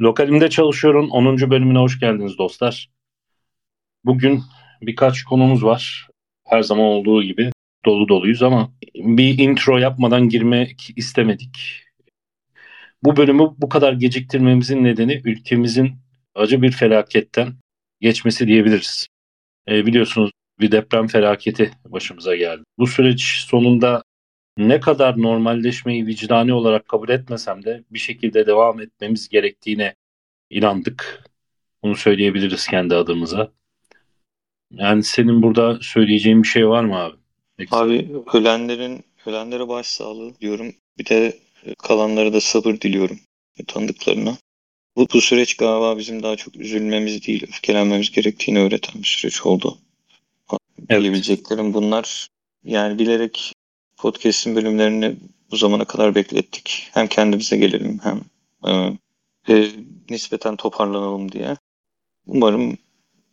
Lokalimde çalışıyorum. 10. bölümüne hoş geldiniz dostlar. Bugün birkaç konumuz var. Her zaman olduğu gibi dolu doluyuz ama bir intro yapmadan girmek istemedik. Bu bölümü bu kadar geciktirmemizin nedeni ülkemizin acı bir felaketten geçmesi diyebiliriz. E, biliyorsunuz bir deprem felaketi başımıza geldi. Bu süreç sonunda ne kadar normalleşmeyi vicdani olarak kabul etmesem de bir şekilde devam etmemiz gerektiğine inandık. Bunu söyleyebiliriz kendi adımıza. Yani senin burada söyleyeceğin bir şey var mı abi? Eksik. Abi ölenlerin ölenlere başsağlığı diyorum. Bir de kalanlara da sabır diliyorum tanıdıklarına. Bu, bu süreç galiba bizim daha çok üzülmemiz değil, öfkelenmemiz gerektiğini öğreten bir süreç oldu. Evet. Diyebileceklerim bunlar. Yani bilerek podcast'in bölümlerini bu zamana kadar beklettik. Hem kendimize gelelim hem e, e, nispeten toparlanalım diye. Umarım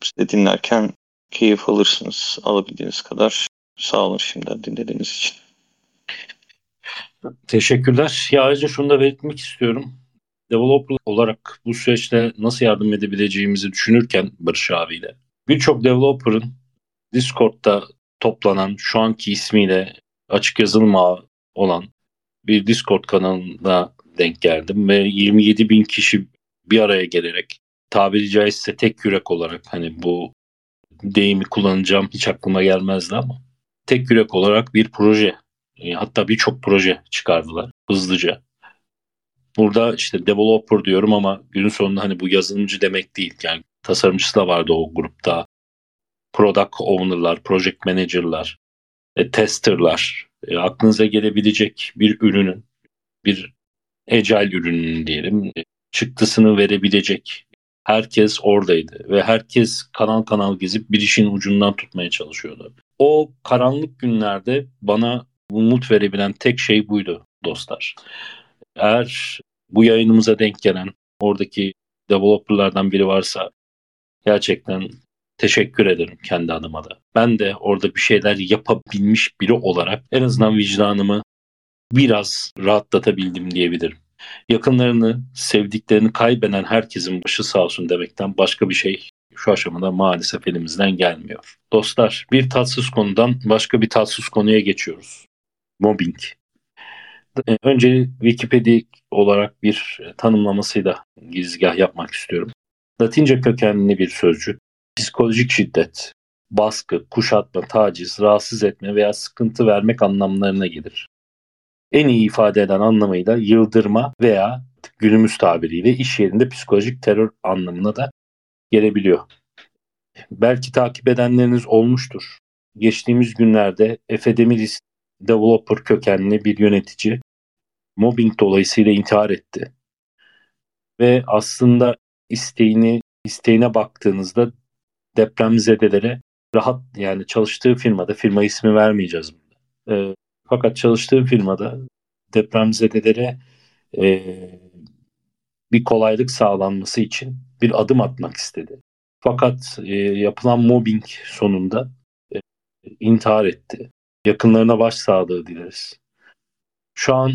size dinlerken keyif alırsınız alabildiğiniz kadar. Sağ olun şimdiden dinlediğiniz için. Teşekkürler. Ya ayrıca şunu da belirtmek istiyorum. Developer olarak bu süreçte nasıl yardım edebileceğimizi düşünürken Barış abiyle birçok developer'ın Discord'da toplanan şu anki ismiyle açık yazılma olan bir Discord kanalına denk geldim ve 27 bin kişi bir araya gelerek tabiri caizse tek yürek olarak hani bu deyimi kullanacağım hiç aklıma gelmezdi ama tek yürek olarak bir proje e, hatta birçok proje çıkardılar hızlıca. Burada işte developer diyorum ama günün sonunda hani bu yazılımcı demek değil. Yani tasarımcısı da vardı o grupta. Product owner'lar, project manager'lar, e, tester'lar, e, aklınıza gelebilecek bir ürünün, bir agile ürünün diyelim, e, çıktısını verebilecek herkes oradaydı ve herkes kanal kanal gezip bir işin ucundan tutmaya çalışıyordu. O karanlık günlerde bana umut verebilen tek şey buydu dostlar. Eğer bu yayınımıza denk gelen oradaki developerlardan biri varsa gerçekten teşekkür ederim kendi adıma da. Ben de orada bir şeyler yapabilmiş biri olarak en azından vicdanımı biraz rahatlatabildim diyebilirim. Yakınlarını, sevdiklerini kaybeden herkesin başı sağ olsun demekten başka bir şey şu aşamada maalesef elimizden gelmiyor. Dostlar bir tatsız konudan başka bir tatsız konuya geçiyoruz. Mobbing. Ee, önce Wikipedia olarak bir tanımlamasıyla gizgah yapmak istiyorum. Latince kökenli bir sözcük. Psikolojik şiddet, baskı, kuşatma, taciz, rahatsız etme veya sıkıntı vermek anlamlarına gelir. En iyi ifade eden anlamıyla yıldırma veya günümüz tabiriyle iş yerinde psikolojik terör anlamına da gelebiliyor. Belki takip edenleriniz olmuştur. Geçtiğimiz günlerde Efe Demiris developer kökenli bir yönetici mobbing dolayısıyla intihar etti. Ve aslında isteğini isteğine baktığınızda depremzedelere rahat yani çalıştığı firmada firma ismi vermeyeceğiz. E, fakat çalıştığı firmada depremzedelere e, bir kolaylık sağlanması için bir adım atmak istedi. Fakat e, yapılan mobbing sonunda e, intihar etti. Yakınlarına başsağlığı dileriz. Şu an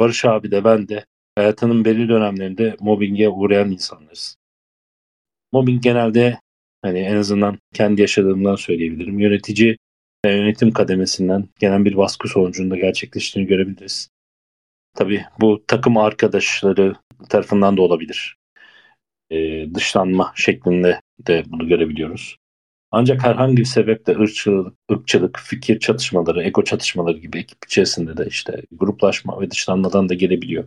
Barış abi de ben de hayatının belli dönemlerinde mobbinge uğrayan insanlarız. Mobbing genelde hani en azından kendi yaşadığımdan söyleyebilirim. Yönetici ve yönetim kademesinden gelen bir baskı sonucunda gerçekleştiğini görebiliriz. Tabii bu takım arkadaşları tarafından da olabilir. Ee, dışlanma şeklinde de bunu görebiliyoruz. Ancak herhangi bir sebeple ırkçılık, ırkçılık, fikir çatışmaları, ego çatışmaları gibi ekip içerisinde de işte gruplaşma ve dışlanmadan da gelebiliyor.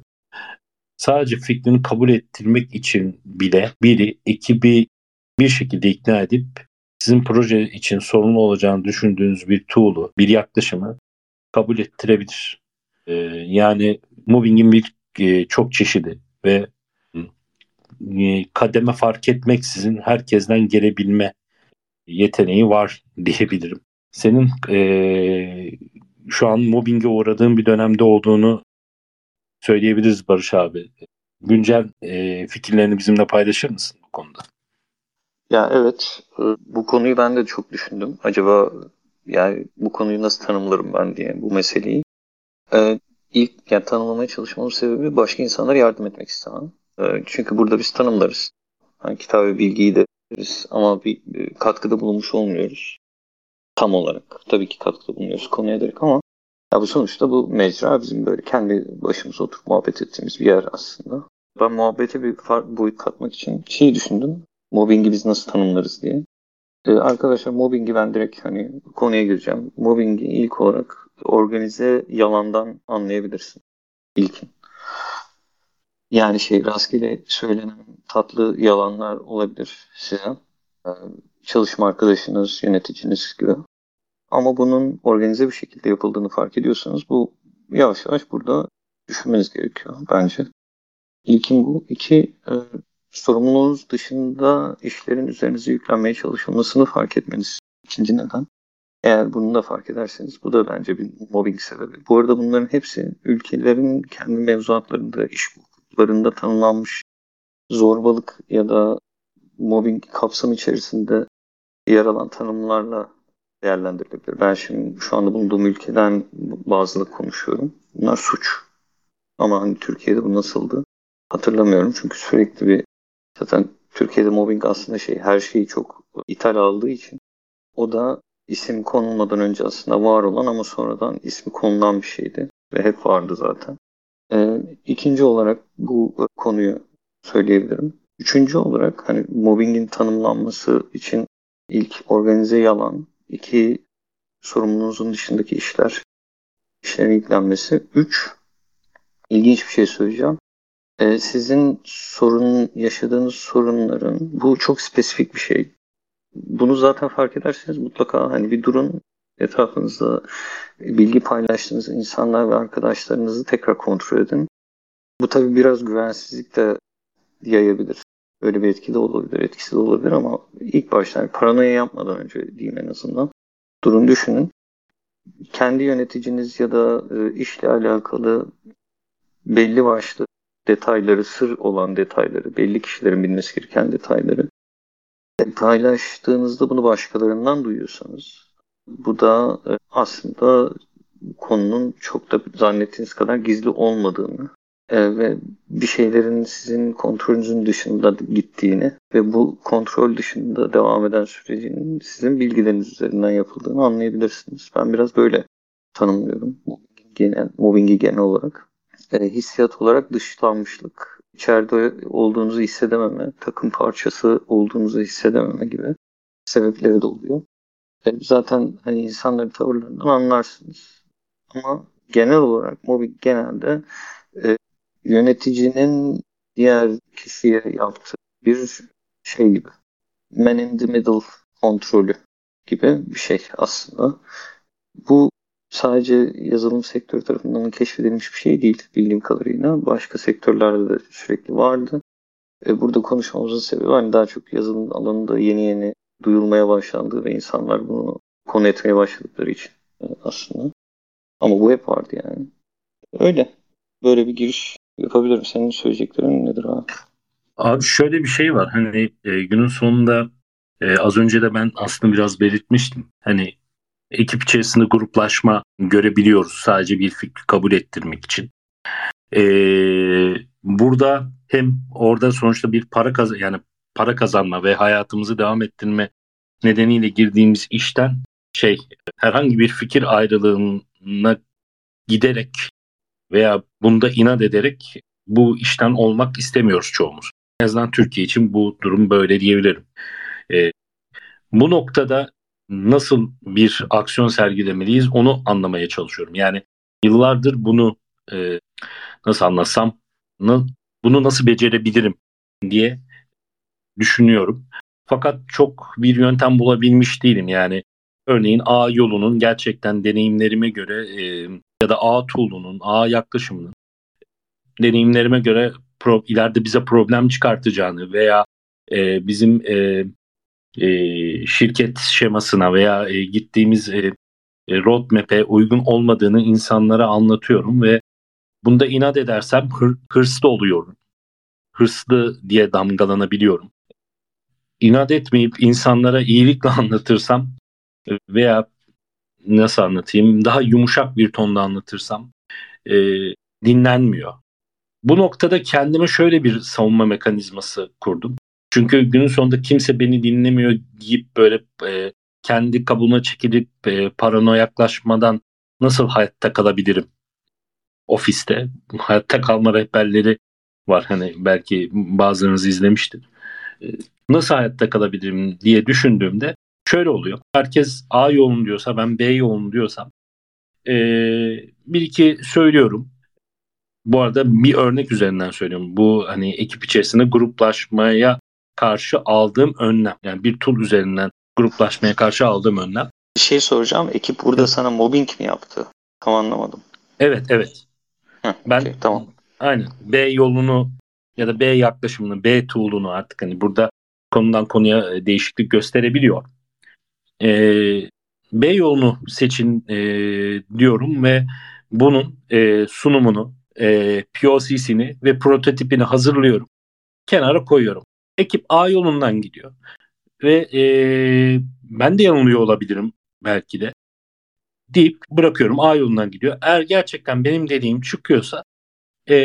Sadece fikrini kabul ettirmek için bile biri ekibi bir şekilde ikna edip sizin proje için sorumlu olacağını düşündüğünüz bir tool'u, bir yaklaşımı kabul ettirebilir. Ee, yani mobbingin bir e, çok çeşidi ve e, kademe fark etmeksizin herkesten gelebilme yeteneği var diyebilirim. Senin e, şu an mobbinge uğradığın bir dönemde olduğunu söyleyebiliriz Barış abi. Güncel e, fikirlerini bizimle paylaşır mısın bu konuda? Ya evet, e, bu konuyu ben de çok düşündüm. Acaba yani bu konuyu nasıl tanımlarım ben diye bu meseleyi. Ee, ilk yani tanımlamaya çalışmamın sebebi başka insanlara yardım etmek istemem. E, çünkü burada biz tanımlarız. Yani kitabı bilgiyi de veririz ama bir e, katkıda bulunmuş olmuyoruz. Tam olarak. Tabii ki katkıda bulunuyoruz konuya ederek ama ya bu sonuçta bu mecra bizim böyle kendi başımıza oturup muhabbet ettiğimiz bir yer aslında. Ben muhabbete bir farklı boyut katmak için şey düşündüm. Mobbingi biz nasıl tanımlarız diye. Ee, arkadaşlar mobbingi ben direkt hani konuya gireceğim. Mobbingi ilk olarak organize yalandan anlayabilirsin. İlkin. Yani şey rastgele söylenen tatlı yalanlar olabilir size. Ee, çalışma arkadaşınız, yöneticiniz gibi. Ama bunun organize bir şekilde yapıldığını fark ediyorsanız bu yavaş yavaş burada düşünmeniz gerekiyor bence. İlkin bu. İki, e, sorumluluğunuz dışında işlerin üzerinize yüklenmeye çalışılmasını fark etmeniz. İkinci neden. Eğer bunu da fark ederseniz bu da bence bir mobbing sebebi. Bu arada bunların hepsi ülkelerin kendi mevzuatlarında, iş hukuklarında tanımlanmış zorbalık ya da mobbing kapsamı içerisinde yer alan tanımlarla değerlendirilebilir. Ben şimdi şu anda bulunduğum ülkeden bazıları konuşuyorum. Bunlar suç. Ama hani Türkiye'de bu nasıldı? Hatırlamıyorum çünkü sürekli bir zaten Türkiye'de mobbing aslında şey her şeyi çok ithal aldığı için o da isim konulmadan önce aslında var olan ama sonradan ismi konulan bir şeydi ve hep vardı zaten. Ee, ikinci olarak bu konuyu söyleyebilirim. Üçüncü olarak hani mobbingin tanımlanması için ilk organize yalan, iki sorumluluğunuzun dışındaki işler, işlerin yüklenmesi. Üç, ilginç bir şey söyleyeceğim. Ee, sizin sorun, yaşadığınız sorunların, bu çok spesifik bir şey. Bunu zaten fark ederseniz mutlaka hani bir durun etrafınızda bilgi paylaştığınız insanlar ve arkadaşlarınızı tekrar kontrol edin. Bu tabi biraz güvensizlik de yayabilir. Öyle bir etki de olabilir, etkisi de olabilir ama ilk başta yani paranoya yapmadan önce diyeyim en azından. Durun düşünün. Kendi yöneticiniz ya da e, işle alakalı belli başlı detayları, sır olan detayları, belli kişilerin bilmesi gereken detayları paylaştığınızda bunu başkalarından duyuyorsanız bu da e, aslında konunun çok da zannettiğiniz kadar gizli olmadığını e, ve bir şeylerin sizin kontrolünüzün dışında gittiğini ve bu kontrol dışında devam eden sürecin sizin bilgileriniz üzerinden yapıldığını anlayabilirsiniz. Ben biraz böyle tanımlıyorum genel, mobbingi genel olarak. E, hissiyat olarak dışlanmışlık, içeride olduğunuzu hissedememe, takım parçası olduğunuzu hissedememe gibi sebepleri de oluyor. E, zaten hani insanların tavırlarından anlarsınız. Ama genel olarak mobbing genelde e, yöneticinin diğer kişiye yaptığı bir şey gibi. Man in the middle kontrolü gibi bir şey aslında. Bu sadece yazılım sektörü tarafından keşfedilmiş bir şey değil bildiğim kadarıyla. Başka sektörlerde de sürekli vardı. E, burada konuşmamızın sebebi hani daha çok yazılım alanında yeni yeni duyulmaya başlandığı ve insanlar bunu konu etmeye başladıkları için e, aslında. Ama bu hep vardı yani. Öyle. Böyle bir giriş yapabilirim. Senin söyleyeceklerin nedir abi? Abi şöyle bir şey var. Hani e, günün sonunda e, az önce de ben aslında biraz belirtmiştim. Hani ekip içerisinde gruplaşma görebiliyoruz sadece bir fikri kabul ettirmek için. E, burada hem orada sonuçta bir para kaz yani para kazanma ve hayatımızı devam ettirme nedeniyle girdiğimiz işten şey herhangi bir fikir ayrılığına giderek veya bunda inat ederek bu işten olmak istemiyoruz çoğumuz. En azından Türkiye için bu durum böyle diyebilirim. E, bu noktada nasıl bir aksiyon sergilemeliyiz onu anlamaya çalışıyorum. Yani yıllardır bunu e, nasıl anlatsam bunu nasıl becerebilirim diye düşünüyorum. Fakat çok bir yöntem bulabilmiş değilim. Yani örneğin A yolunun gerçekten deneyimlerime göre e, ya da A tool'unun, A yaklaşımının deneyimlerime göre pro, ileride bize problem çıkartacağını veya e, bizim e, e, şirket şemasına veya e, gittiğimiz e, e, roadmap'e uygun olmadığını insanlara anlatıyorum ve bunda inat edersem hır, hırslı oluyorum. Hırslı diye damgalanabiliyorum. İnat etmeyip insanlara iyilikle anlatırsam veya nasıl anlatayım daha yumuşak bir tonda anlatırsam e, dinlenmiyor. Bu noktada kendime şöyle bir savunma mekanizması kurdum. Çünkü günün sonunda kimse beni dinlemiyor deyip böyle e, kendi kabuğuna çekilip e, paranoyaklaşmadan nasıl hayatta kalabilirim? Ofiste hayatta kalma rehberleri var. Hani belki bazılarınız izlemiştir. E, nasıl hayatta kalabilirim diye düşündüğümde şöyle oluyor. Herkes A yolunu diyorsa ben B yolunu diyorsam e, bir iki söylüyorum. Bu arada bir örnek üzerinden söylüyorum. Bu hani ekip içerisinde gruplaşmaya karşı aldığım önlem. Yani bir tool üzerinden gruplaşmaya karşı aldığım önlem. Bir şey soracağım. Ekip burada evet. sana mobbing mi yaptı? Tam anlamadım. Evet, evet. Heh, ben okay, tamam. Aynen. B yolunu ya da B yaklaşımını, B tool'unu artık hani burada konudan konuya e, değişiklik gösterebiliyor. Ee, B yolunu seçin e, diyorum ve bunun e, sunumunu, e, POC'sini ve prototipini hazırlıyorum. Kenara koyuyorum. Ekip A yolundan gidiyor. Ve e, ben de yanılıyor olabilirim belki de. Deyip bırakıyorum A yolundan gidiyor. Eğer gerçekten benim dediğim çıkıyorsa e,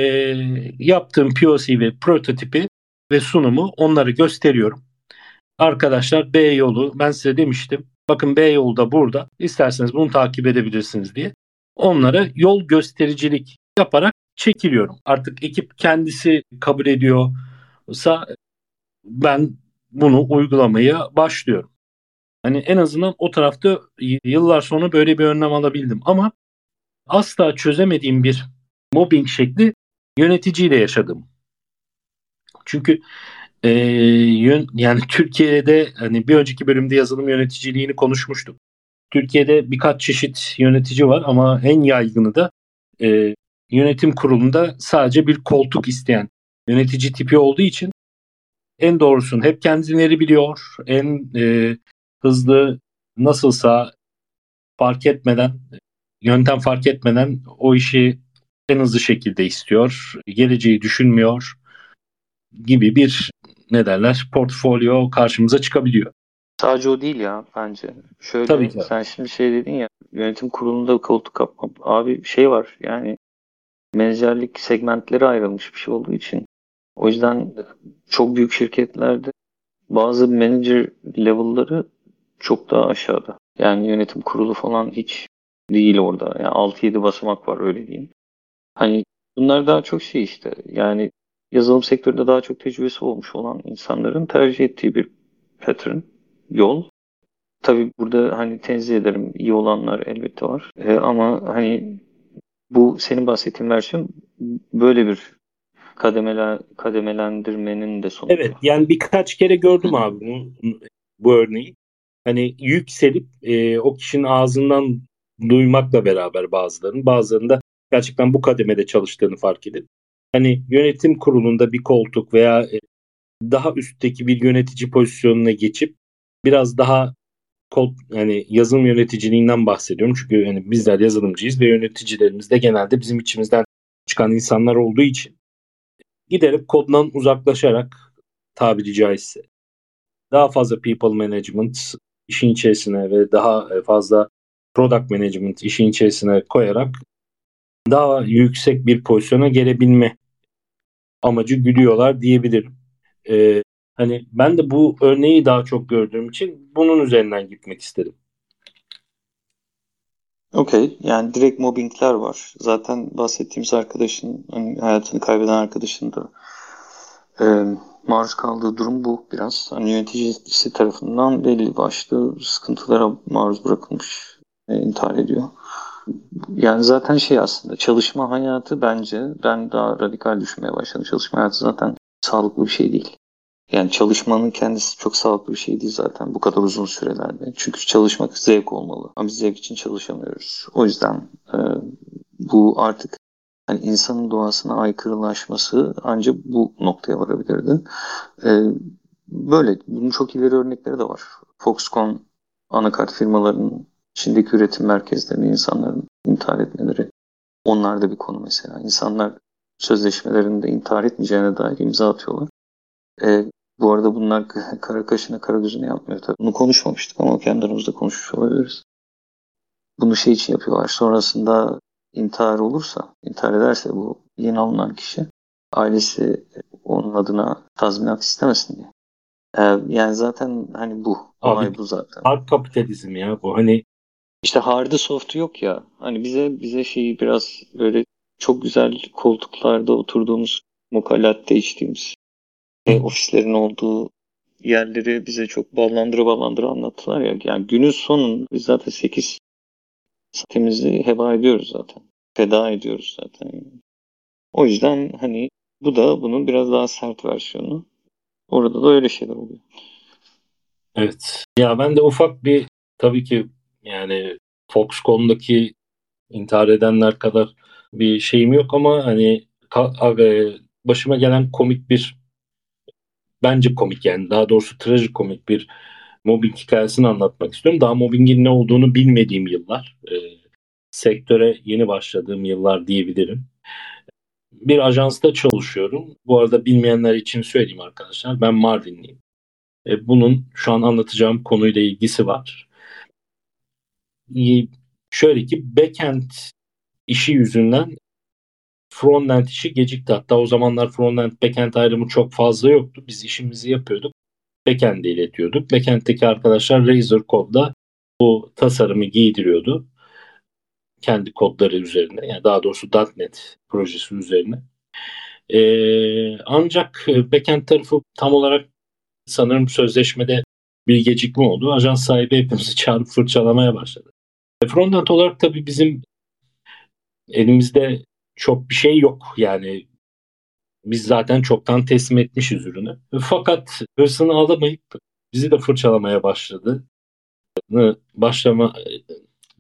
yaptığım POC ve prototipi ve sunumu onları gösteriyorum. Arkadaşlar B yolu ben size demiştim. Bakın B yolu da burada. İsterseniz bunu takip edebilirsiniz diye. Onlara yol göstericilik yaparak çekiliyorum. Artık ekip kendisi kabul ediyorsa ben bunu uygulamaya başlıyorum. Hani en azından o tarafta yıllar sonra böyle bir önlem alabildim ama asla çözemediğim bir mobbing şekli yöneticiyle yaşadım. Çünkü e, yön, yani Türkiye'de hani bir önceki bölümde yazılım yöneticiliğini konuşmuştuk. Türkiye'de birkaç çeşit yönetici var ama en yaygını da e, yönetim kurulunda sadece bir koltuk isteyen yönetici tipi olduğu için en doğrusunu hep kendileri biliyor. En e, hızlı nasılsa fark etmeden, yöntem fark etmeden o işi en hızlı şekilde istiyor. Geleceği düşünmüyor gibi bir ne derler portfolyo karşımıza çıkabiliyor. Sadece o değil ya bence. Şöyle Tabii ki. sen şimdi şey dedin ya yönetim kurulunda koltuk kapma. Abi şey var yani menajerlik segmentleri ayrılmış bir şey olduğu için o yüzden çok büyük şirketlerde bazı manager level'ları çok daha aşağıda. Yani yönetim kurulu falan hiç değil orada. Yani 6-7 basamak var öyle diyeyim. Hani bunlar daha çok şey işte. Yani yazılım sektöründe daha çok tecrübesi olmuş olan insanların tercih ettiği bir pattern, yol. Tabii burada hani tenzih ederim iyi olanlar elbette var. E, ama hani bu senin bahsettiğin versiyon böyle bir kademela, kademelendirmenin de sonucu. Evet yani birkaç kere gördüm abi bunu, bu örneği. Hani yükselip e, o kişinin ağzından duymakla beraber bazılarının bazılarında gerçekten bu kademede çalıştığını fark edip hani yönetim kurulunda bir koltuk veya e, daha üstteki bir yönetici pozisyonuna geçip biraz daha kod yani yazılım yöneticiliğinden bahsediyorum. Çünkü yani bizler yazılımcıyız ve yöneticilerimiz de genelde bizim içimizden çıkan insanlar olduğu için giderek koddan uzaklaşarak tabiri caizse daha fazla people management işin içerisine ve daha fazla product management işin içerisine koyarak daha yüksek bir pozisyona gelebilme amacı gülüyorlar diyebilirim. Ee, hani ben de bu örneği daha çok gördüğüm için bunun üzerinden gitmek istedim. Okey. Yani direkt mobbingler var. Zaten bahsettiğimiz arkadaşın, hani hayatını kaybeden arkadaşın da e, maruz kaldığı durum bu biraz. Hani yöneticisi tarafından belli başlı sıkıntılara maruz bırakılmış, e, intihar ediyor. Yani zaten şey aslında çalışma hayatı bence ben daha radikal düşünmeye başladım. Çalışma hayatı zaten sağlıklı bir şey değil. Yani çalışmanın kendisi çok sağlıklı bir şey değil zaten bu kadar uzun sürelerde. Çünkü çalışmak zevk olmalı. Ama biz zevk için çalışamıyoruz. O yüzden e, bu artık hani insanın doğasına aykırılaşması ancak bu noktaya varabilirdi. E, böyle. Bunun çok ileri örnekleri de var. Foxconn anakart firmalarının içindeki üretim merkezlerinde insanların intihar etmeleri. Onlar da bir konu mesela. İnsanlar sözleşmelerinde intihar etmeyeceğine dair imza atıyorlar. E, bu arada bunlar kara kaşına kara gözüne yapmıyor tabii. Bunu konuşmamıştık ama kendi aramızda konuşmuş olabiliriz. Bunu şey için yapıyorlar. Sonrasında intihar olursa, intihar ederse bu yeni alınan kişi ailesi onun adına tazminat istemesin diye. Ee, yani zaten hani bu. Olay Abi, bu zaten. Hard kapitalizm ya bu. Hani İşte hard'ı soft'u yok ya. Hani bize bize şeyi biraz böyle çok güzel koltuklarda oturduğumuz moka içtiğimiz e, ofislerin olduğu yerleri bize çok ballandıra ballandıra anlattılar ya. Yani günün sonun biz zaten 8 saatimizi heba ediyoruz zaten. Feda ediyoruz zaten. O yüzden hani bu da bunun biraz daha sert versiyonu. Orada da öyle şeyler oluyor. Evet. Ya ben de ufak bir tabii ki yani Foxconn'daki intihar edenler kadar bir şeyim yok ama hani başıma gelen komik bir bence komik yani daha doğrusu trajikomik bir mobbing hikayesini anlatmak istiyorum. Daha mobbingin ne olduğunu bilmediğim yıllar. E, sektöre yeni başladığım yıllar diyebilirim. Bir ajansta çalışıyorum. Bu arada bilmeyenler için söyleyeyim arkadaşlar. Ben Mardinliyim. E, bunun şu an anlatacağım konuyla ilgisi var. E, şöyle ki backend işi yüzünden frontend işi gecikti. Hatta o zamanlar frontend backend ayrımı çok fazla yoktu. Biz işimizi yapıyorduk. Backend'e iletiyorduk. Backend'deki arkadaşlar Razor Code'da bu tasarımı giydiriyordu. Kendi kodları üzerine. Yani daha doğrusu .NET projesi üzerine. Ee, ancak backend tarafı tam olarak sanırım sözleşmede bir gecikme oldu. Ajans sahibi hepimizi çağırıp fırçalamaya başladı. E, frontend olarak tabii bizim elimizde çok bir şey yok. Yani biz zaten çoktan teslim etmişiz ürünü. Fakat hırsını alamayıp bizi de fırçalamaya başladı. Başlama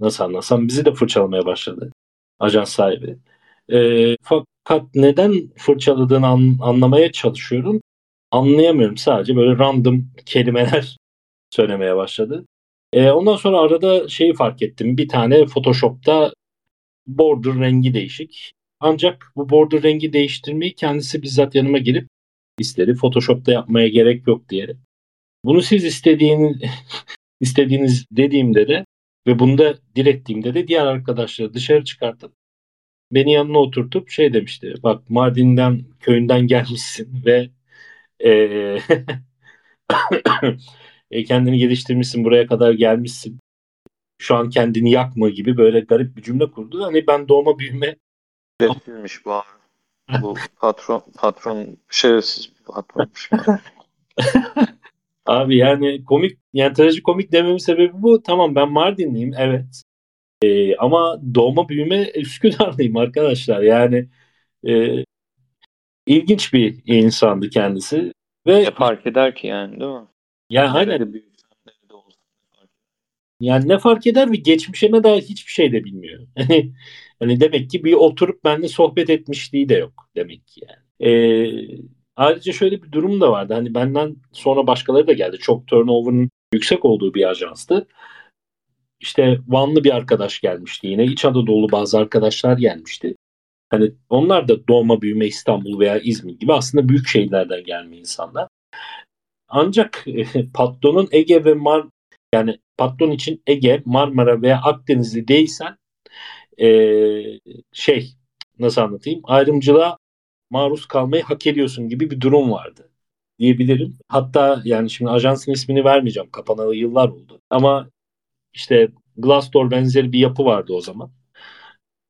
nasıl anlasam bizi de fırçalamaya başladı ajans sahibi. E, fakat neden fırçaladığını an, anlamaya çalışıyorum. Anlayamıyorum sadece böyle random kelimeler söylemeye başladı. E, ondan sonra arada şeyi fark ettim. Bir tane Photoshop'ta border rengi değişik. Ancak bu border rengi değiştirmeyi kendisi bizzat yanıma gelip istedi. Photoshop'ta yapmaya gerek yok diye. Bunu siz istediğiniz istediğiniz dediğimde de ve bunu da direttiğimde de diğer arkadaşları dışarı çıkartıp beni yanına oturtup şey demişti. Bak Mardin'den köyünden gelmişsin ve e, kendini geliştirmişsin buraya kadar gelmişsin. Şu an kendini yakma gibi böyle garip bir cümle kurdu. Hani ben doğma büyüme Şerefsizmiş bu abi. bu patron patron şerefsiz bir patronmuş. abi yani komik yani trajikomik dememin sebebi bu. Tamam ben Mardinliyim evet. Ee, ama doğma büyüme Üsküdar'lıyım arkadaşlar. Yani e, ilginç bir insandı kendisi. Ve ne fark eder ki yani değil mi? Yani aynen. Yani ne fark eder bir geçmişine dair hiçbir şey de bilmiyor. Hani demek ki bir oturup benimle sohbet etmişliği de yok demek ki yani. Ee, ayrıca şöyle bir durum da vardı. Hani benden sonra başkaları da geldi. Çok turnover'ın yüksek olduğu bir ajanstı. İşte Vanlı bir arkadaş gelmişti yine. İç Anadolu bazı arkadaşlar gelmişti. Hani onlar da doğma büyüme İstanbul veya İzmir gibi aslında büyük şehirlerden gelme insanlar. Ancak patronun Ege ve Mar yani patron için Ege, Marmara veya Akdenizli değilsen ee, şey nasıl anlatayım ayrımcılığa maruz kalmayı hak ediyorsun gibi bir durum vardı diyebilirim. Hatta yani şimdi ajansın ismini vermeyeceğim. Kapanalı yıllar oldu. Ama işte Glassdoor benzeri bir yapı vardı o zaman.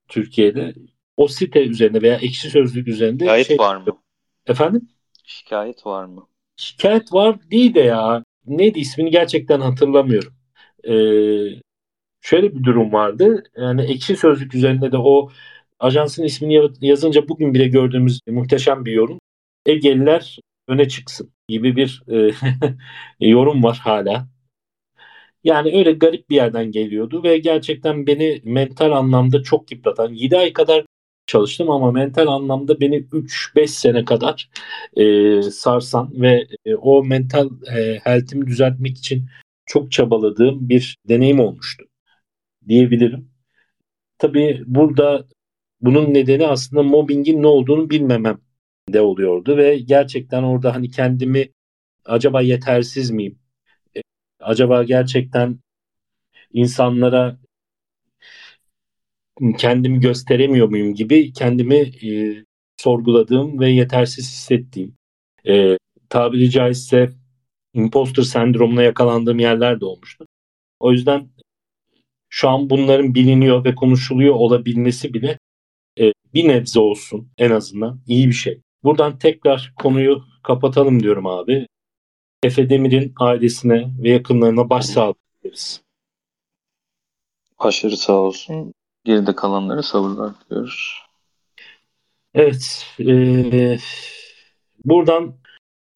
Türkiye'de. O site üzerinde veya ekşi sözlük üzerinde Şikayet şey... var mı? Efendim? Şikayet var mı? Şikayet var değil de ya. Neydi ismini gerçekten hatırlamıyorum. Ee, şöyle bir durum vardı. Yani ekşi sözlük üzerinde de o ajansın ismini yazınca bugün bile gördüğümüz muhteşem bir yorum. Egeliler öne çıksın gibi bir e, yorum var hala. Yani öyle garip bir yerden geliyordu ve gerçekten beni mental anlamda çok yıpratan 7 ay kadar çalıştım ama mental anlamda beni 3-5 sene kadar e, sarsan ve e, o mental e, health'imi düzeltmek için çok çabaladığım bir deneyim olmuştu diyebilirim. Tabii burada bunun nedeni aslında mobbingin ne olduğunu bilmemem de oluyordu ve gerçekten orada hani kendimi acaba yetersiz miyim? E, acaba gerçekten insanlara kendimi gösteremiyor muyum gibi kendimi e, sorguladığım ve yetersiz hissettiğim, e, tabiri caizse imposter sendromuna yakalandığım yerler de olmuştu. O yüzden şu an bunların biliniyor ve konuşuluyor olabilmesi bile e, bir nebze olsun en azından iyi bir şey. Buradan tekrar konuyu kapatalım diyorum abi. Efe Demir'in ailesine ve yakınlarına başsağlığı dileriz. Aşırı sağ olsun. Geride kalanlara sabırlar diliyoruz. Evet. E, buradan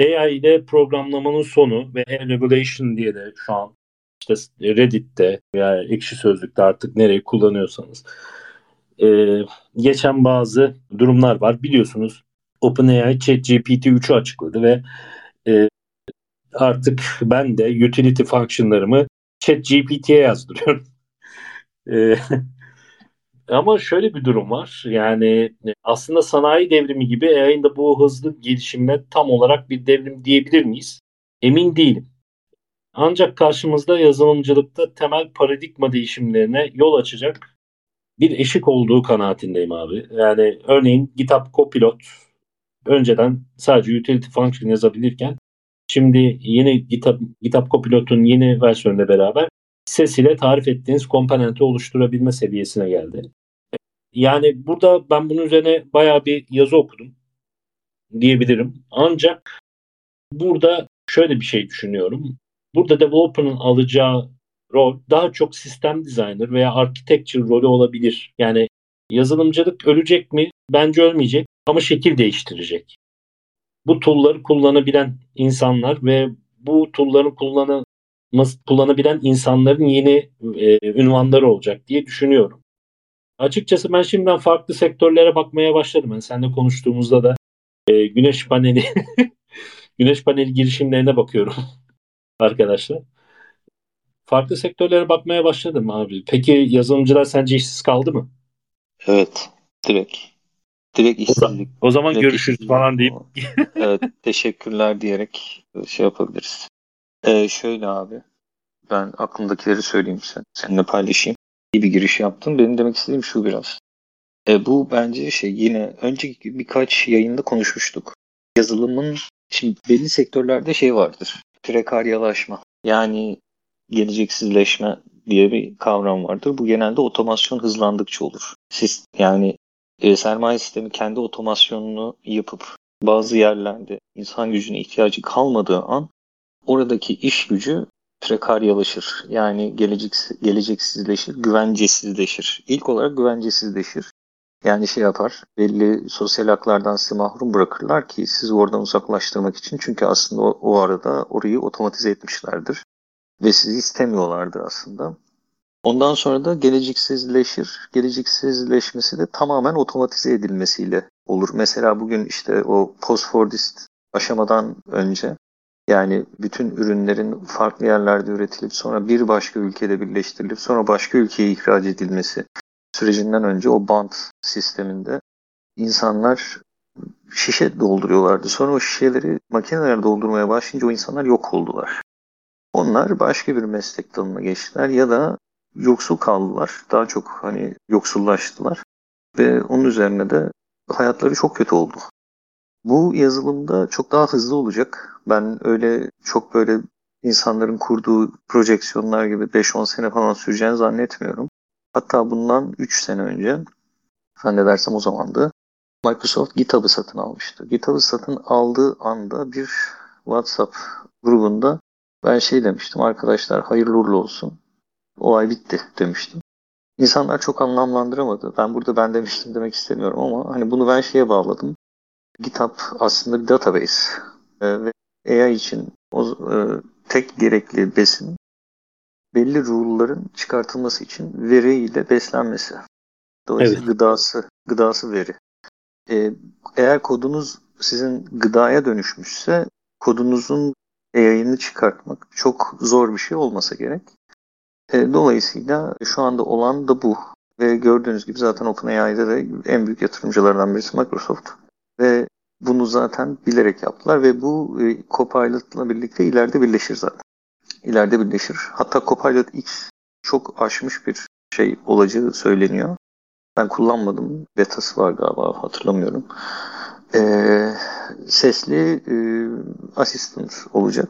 AI ile programlamanın sonu ve regulation diye de şu an işte Reddit'te veya ekşi sözlükte artık nereyi kullanıyorsanız e, geçen bazı durumlar var. Biliyorsunuz OpenAI ChatGPT 3'ü açıkladı ve e, artık ben de utility functionlarımı ChatGPT'ye yazdırıyorum. e, ama şöyle bir durum var. Yani aslında sanayi devrimi gibi AI'ın da bu hızlı gelişimine tam olarak bir devrim diyebilir miyiz? Emin değilim. Ancak karşımızda yazılımcılıkta temel paradigma değişimlerine yol açacak bir eşik olduğu kanaatindeyim abi. Yani örneğin GitHub Copilot önceden sadece utility function yazabilirken şimdi yeni GitHub, GitHub Copilot'un yeni versiyonuyla beraber ses ile tarif ettiğiniz komponenti oluşturabilme seviyesine geldi. Yani burada ben bunun üzerine bayağı bir yazı okudum diyebilirim. Ancak burada şöyle bir şey düşünüyorum. Burada developer'ın alacağı rol daha çok sistem designer veya architecture rolü olabilir. Yani yazılımcılık ölecek mi? Bence ölmeyecek ama şekil değiştirecek. Bu tool'ları kullanabilen insanlar ve bu tool'ları kullanı, kullanabilen insanların yeni e, ünvanları olacak diye düşünüyorum. Açıkçası ben şimdiden farklı sektörlere bakmaya başladım. Yani seninle konuştuğumuzda da e, güneş paneli güneş paneli girişimlerine bakıyorum arkadaşlar. Farklı sektörlere bakmaya başladım abi. Peki yazılımcılar sence işsiz kaldı mı? Evet. Direkt. Direkt işsizlik. O zaman direkt görüşürüz işsizlik. falan deyip. evet. Teşekkürler diyerek şey yapabiliriz. Ee, şöyle abi. Ben aklımdakileri söyleyeyim sen. Seninle paylaşayım. İyi bir giriş yaptın. Benim demek istediğim şu biraz. E, bu bence şey yine önceki birkaç yayında konuşmuştuk. Yazılımın şimdi belli sektörlerde şey vardır. Prekaryalaşma. Yani geleceksizleşme diye bir kavram vardır. Bu genelde otomasyon hızlandıkça olur. Siz yani e, sermaye sistemi kendi otomasyonunu yapıp bazı yerlerde insan gücüne ihtiyacı kalmadığı an oradaki iş gücü prekaryalaşır. Yani gelecek, geleceksizleşir, güvencesizleşir. İlk olarak güvencesizleşir. Yani şey yapar, belli sosyal haklardan sizi mahrum bırakırlar ki sizi oradan uzaklaştırmak için. Çünkü aslında o, o arada orayı otomatize etmişlerdir. Ve sizi istemiyorlardır aslında. Ondan sonra da geleceksizleşir. Geleceksizleşmesi de tamamen otomatize edilmesiyle olur. Mesela bugün işte o post-Fordist aşamadan önce yani bütün ürünlerin farklı yerlerde üretilip sonra bir başka ülkede birleştirilip sonra başka ülkeye ihraç edilmesi sürecinden önce o bant sisteminde insanlar şişe dolduruyorlardı. Sonra o şişeleri makineler doldurmaya başlayınca o insanlar yok oldular. Onlar başka bir meslek dalına geçtiler ya da yoksul kaldılar. Daha çok hani yoksullaştılar. Ve onun üzerine de hayatları çok kötü oldu. Bu yazılımda çok daha hızlı olacak. Ben öyle çok böyle insanların kurduğu projeksiyonlar gibi 5-10 sene falan süreceğini zannetmiyorum. Hatta bundan 3 sene önce zannedersem o zamandı Microsoft GitHub'ı satın almıştı. GitHub'ı satın aldığı anda bir WhatsApp grubunda ben şey demiştim arkadaşlar hayırlı uğurlu olsun. O ay bitti demiştim. İnsanlar çok anlamlandıramadı. Ben burada ben demiştim demek istemiyorum ama hani bunu ben şeye bağladım. GitHub aslında bir database e, ve AI için o e, tek gerekli besin belli rule'ların çıkartılması için veriyle beslenmesi. Dolayısıyla evet. gıdası gıdası veri. E, eğer kodunuz sizin gıdaya dönüşmüşse kodunuzun yayını çıkartmak çok zor bir şey olmasa gerek. E, dolayısıyla şu anda olan da bu. Ve gördüğünüz gibi zaten OpenAI'de de en büyük yatırımcılardan birisi Microsoft. Ve bunu zaten bilerek yaptılar ve bu e, Copilot'la birlikte ileride birleşir zaten. İleride birleşir. Hatta Copilot X çok aşmış bir şey olacağı söyleniyor. Ben kullanmadım. Betası var galiba hatırlamıyorum. Ee, sesli e, asistan olacak.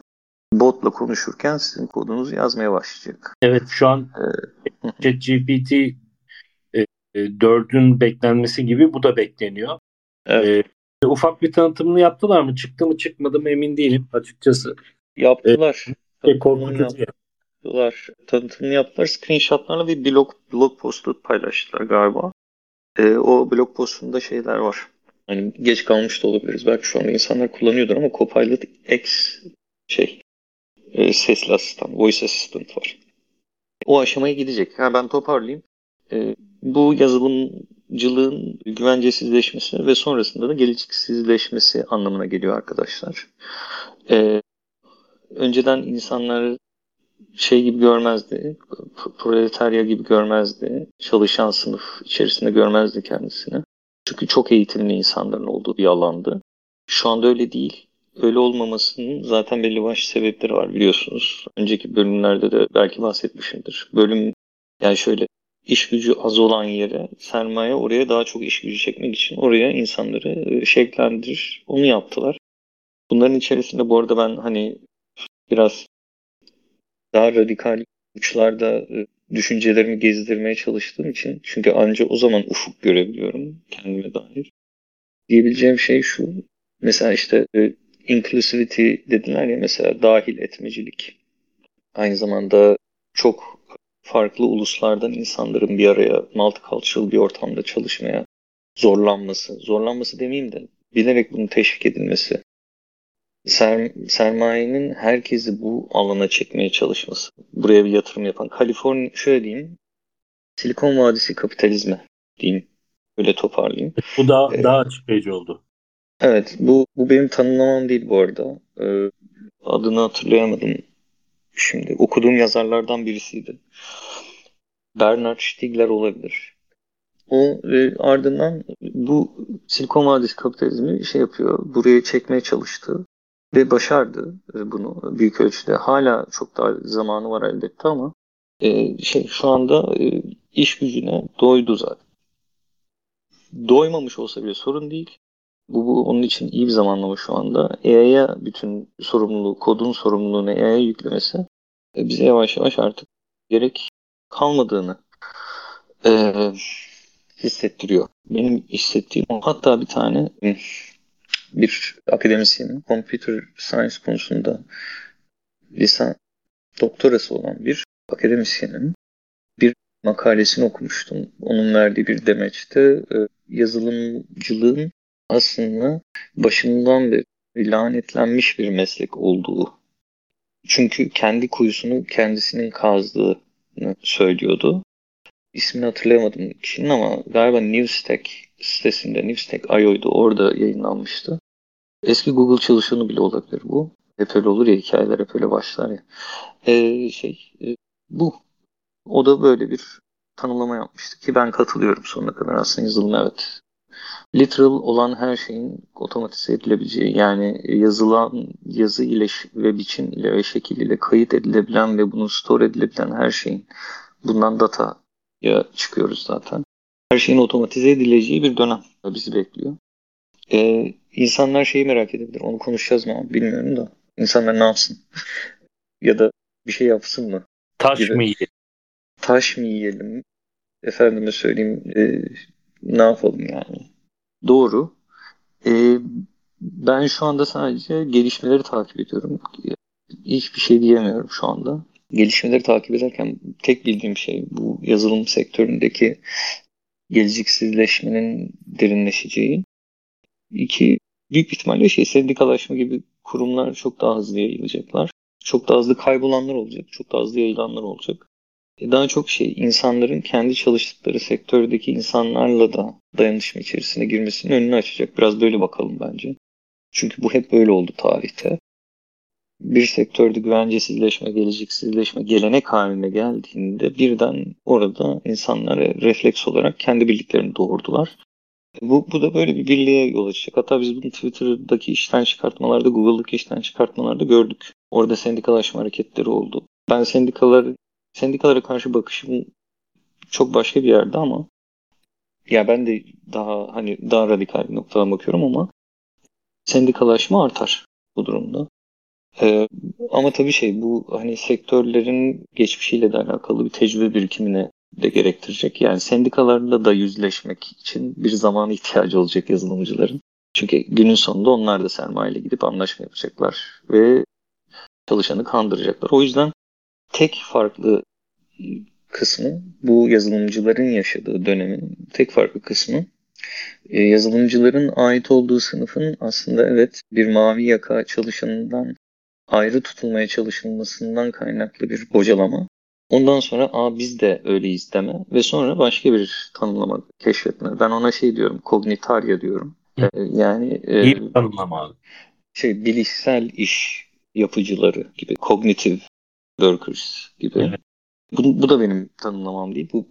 Botla konuşurken sizin kodunuzu yazmaya başlayacak. Evet şu an ee, ChatGPT e, 4'ün beklenmesi gibi bu da bekleniyor. Evet. E, ufak bir tanıtımını yaptılar mı? Çıktı mı çıkmadı mı emin değilim açıkçası. Yaptılar. E, korkutucu yaptılar. Tanıtımını yaptılar. Screenshotlarla bir blog, blog postu paylaştılar galiba. E, o blog postunda şeyler var. Hani geç kalmış da olabiliriz. Belki şu anda insanlar kullanıyordur ama Copilot X şey e, sesli asistan, voice assistant var. O aşamaya gidecek. Ha, ben toparlayayım. E, bu yazılımcılığın güvencesizleşmesi ve sonrasında da gelişiksizleşmesi anlamına geliyor arkadaşlar. E, önceden insanlar şey gibi görmezdi, proletarya gibi görmezdi, çalışan sınıf içerisinde görmezdi kendisini. Çünkü çok eğitimli insanların olduğu bir alandı. Şu anda öyle değil. Öyle olmamasının zaten belli başlı sebepleri var biliyorsunuz. Önceki bölümlerde de belki bahsetmişimdir. Bölüm yani şöyle iş gücü az olan yere sermaye oraya daha çok iş gücü çekmek için oraya insanları e, şeklendirir. Onu yaptılar. Bunların içerisinde bu arada ben hani biraz daha radikal uçlarda e, düşüncelerimi gezdirmeye çalıştığım için çünkü ancak o zaman ufuk görebiliyorum kendime dair. Diyebileceğim şey şu. Mesela işte e, inclusivity dediler ya mesela dahil etmecilik. Aynı zamanda çok farklı uluslardan insanların bir araya multicultural bir ortamda çalışmaya zorlanması, zorlanması demeyeyim de bilerek bunu teşvik edilmesi ser, sermayenin herkesi bu alana çekmeye çalışması. Buraya bir yatırım yapan. Kaliforniya şöyle diyeyim. Silikon Vadisi kapitalizmi diyeyim. Öyle toparlayayım. Bu da ee, daha açıklayıcı oldu. Evet. Bu, bu benim tanımlamam değil bu arada. Ee, adını hatırlayamadım şimdi. Okuduğum yazarlardan birisiydi. Bernard Stiegler olabilir. O e, ardından bu Silikon Vadisi kapitalizmi şey yapıyor. Buraya çekmeye çalıştı. Ve başardı bunu büyük ölçüde. Hala çok daha zamanı var elbette ama e, şey şu anda e, iş gücüne doydu zaten. Doymamış olsa bile sorun değil. Bu, bu onun için iyi bir zamanlama şu anda. AI'ya bütün sorumluluğu, kodun sorumluluğunu AI'ya yüklemesi e, bize yavaş yavaş artık gerek kalmadığını e, hissettiriyor. Benim hissettiğim hatta bir tane bir akademisyenin computer science konusunda lisan doktorası olan bir akademisyenin bir makalesini okumuştum. Onun verdiği bir demeçte e, yazılımcılığın aslında başından beri lanetlenmiş bir meslek olduğu. Çünkü kendi kuyusunu kendisinin kazdığını söylüyordu. İsmini hatırlayamadım kişinin ama galiba Newstek sitesinde Newstek.io'ydu orada yayınlanmıştı. Eski Google çalışanı bile olabilir bu. Hep öyle olur ya hikayeler hep öyle başlar ya. Ee, şey e, bu. O da böyle bir tanımlama yapmıştı ki ben katılıyorum sonuna kadar aslında yazılım evet. Literal olan her şeyin otomatize edilebileceği yani yazılan yazı ile ve biçim ile ve şekil ile kayıt edilebilen ve bunun store edilebilen her şeyin bundan data ya çıkıyoruz zaten. Her şeyin otomatize edileceği bir dönem bizi bekliyor. Ee, insanlar şeyi merak edebilir. Onu konuşacağız mı? Bilmiyorum da. İnsanlar ne yapsın? ya da bir şey yapsın mı? Taş gibi. mı yiyelim? Taş mı yiyelim? Efendime söyleyeyim e, ne yapalım yani? Doğru. E, ben şu anda sadece gelişmeleri takip ediyorum. Hiçbir şey diyemiyorum şu anda. Gelişmeleri takip ederken tek bildiğim şey bu yazılım sektöründeki geleceksizleşmenin derinleşeceği. İki, büyük ihtimalle şey sendikalaşma gibi kurumlar çok daha hızlı yayılacaklar. Çok daha hızlı kaybolanlar olacak. Çok daha hızlı yayılanlar olacak. E daha çok şey insanların kendi çalıştıkları sektördeki insanlarla da dayanışma içerisine girmesinin önünü açacak. Biraz böyle bakalım bence. Çünkü bu hep böyle oldu tarihte. Bir sektörde güvencesizleşme, geleceksizleşme gelenek haline geldiğinde birden orada insanlara refleks olarak kendi bildiklerini doğurdular. Bu, bu da böyle bir birliğe yol açacak. Hatta biz bunu Twitter'daki işten çıkartmalarda, Google'daki işten çıkartmalarda gördük. Orada sendikalaşma hareketleri oldu. Ben sendikalar, sendikalara karşı bakışım çok başka bir yerde ama ya ben de daha hani daha radikal bir noktadan bakıyorum ama sendikalaşma artar bu durumda. Ee, ama tabii şey bu hani sektörlerin geçmişiyle de alakalı bir tecrübe birikimine de gerektirecek. Yani sendikalarla da yüzleşmek için bir zaman ihtiyacı olacak yazılımcıların. Çünkü günün sonunda onlar da sermayeyle gidip anlaşma yapacaklar ve çalışanı kandıracaklar. O yüzden tek farklı kısmı bu yazılımcıların yaşadığı dönemin tek farklı kısmı e, yazılımcıların ait olduğu sınıfın aslında evet bir mavi yaka çalışanından ayrı tutulmaya çalışılmasından kaynaklı bir bocalama. Ondan sonra Aa, biz de öyleyiz deme ve sonra başka bir tanımlama keşfetme. Ben ona şey diyorum, kognitarya diyorum. Ee, yani e, İyi bir tanımlama abi. Şey, bilişsel iş yapıcıları gibi, cognitive workers gibi. Evet. Bu, bu da benim tanımlamam değil. Bu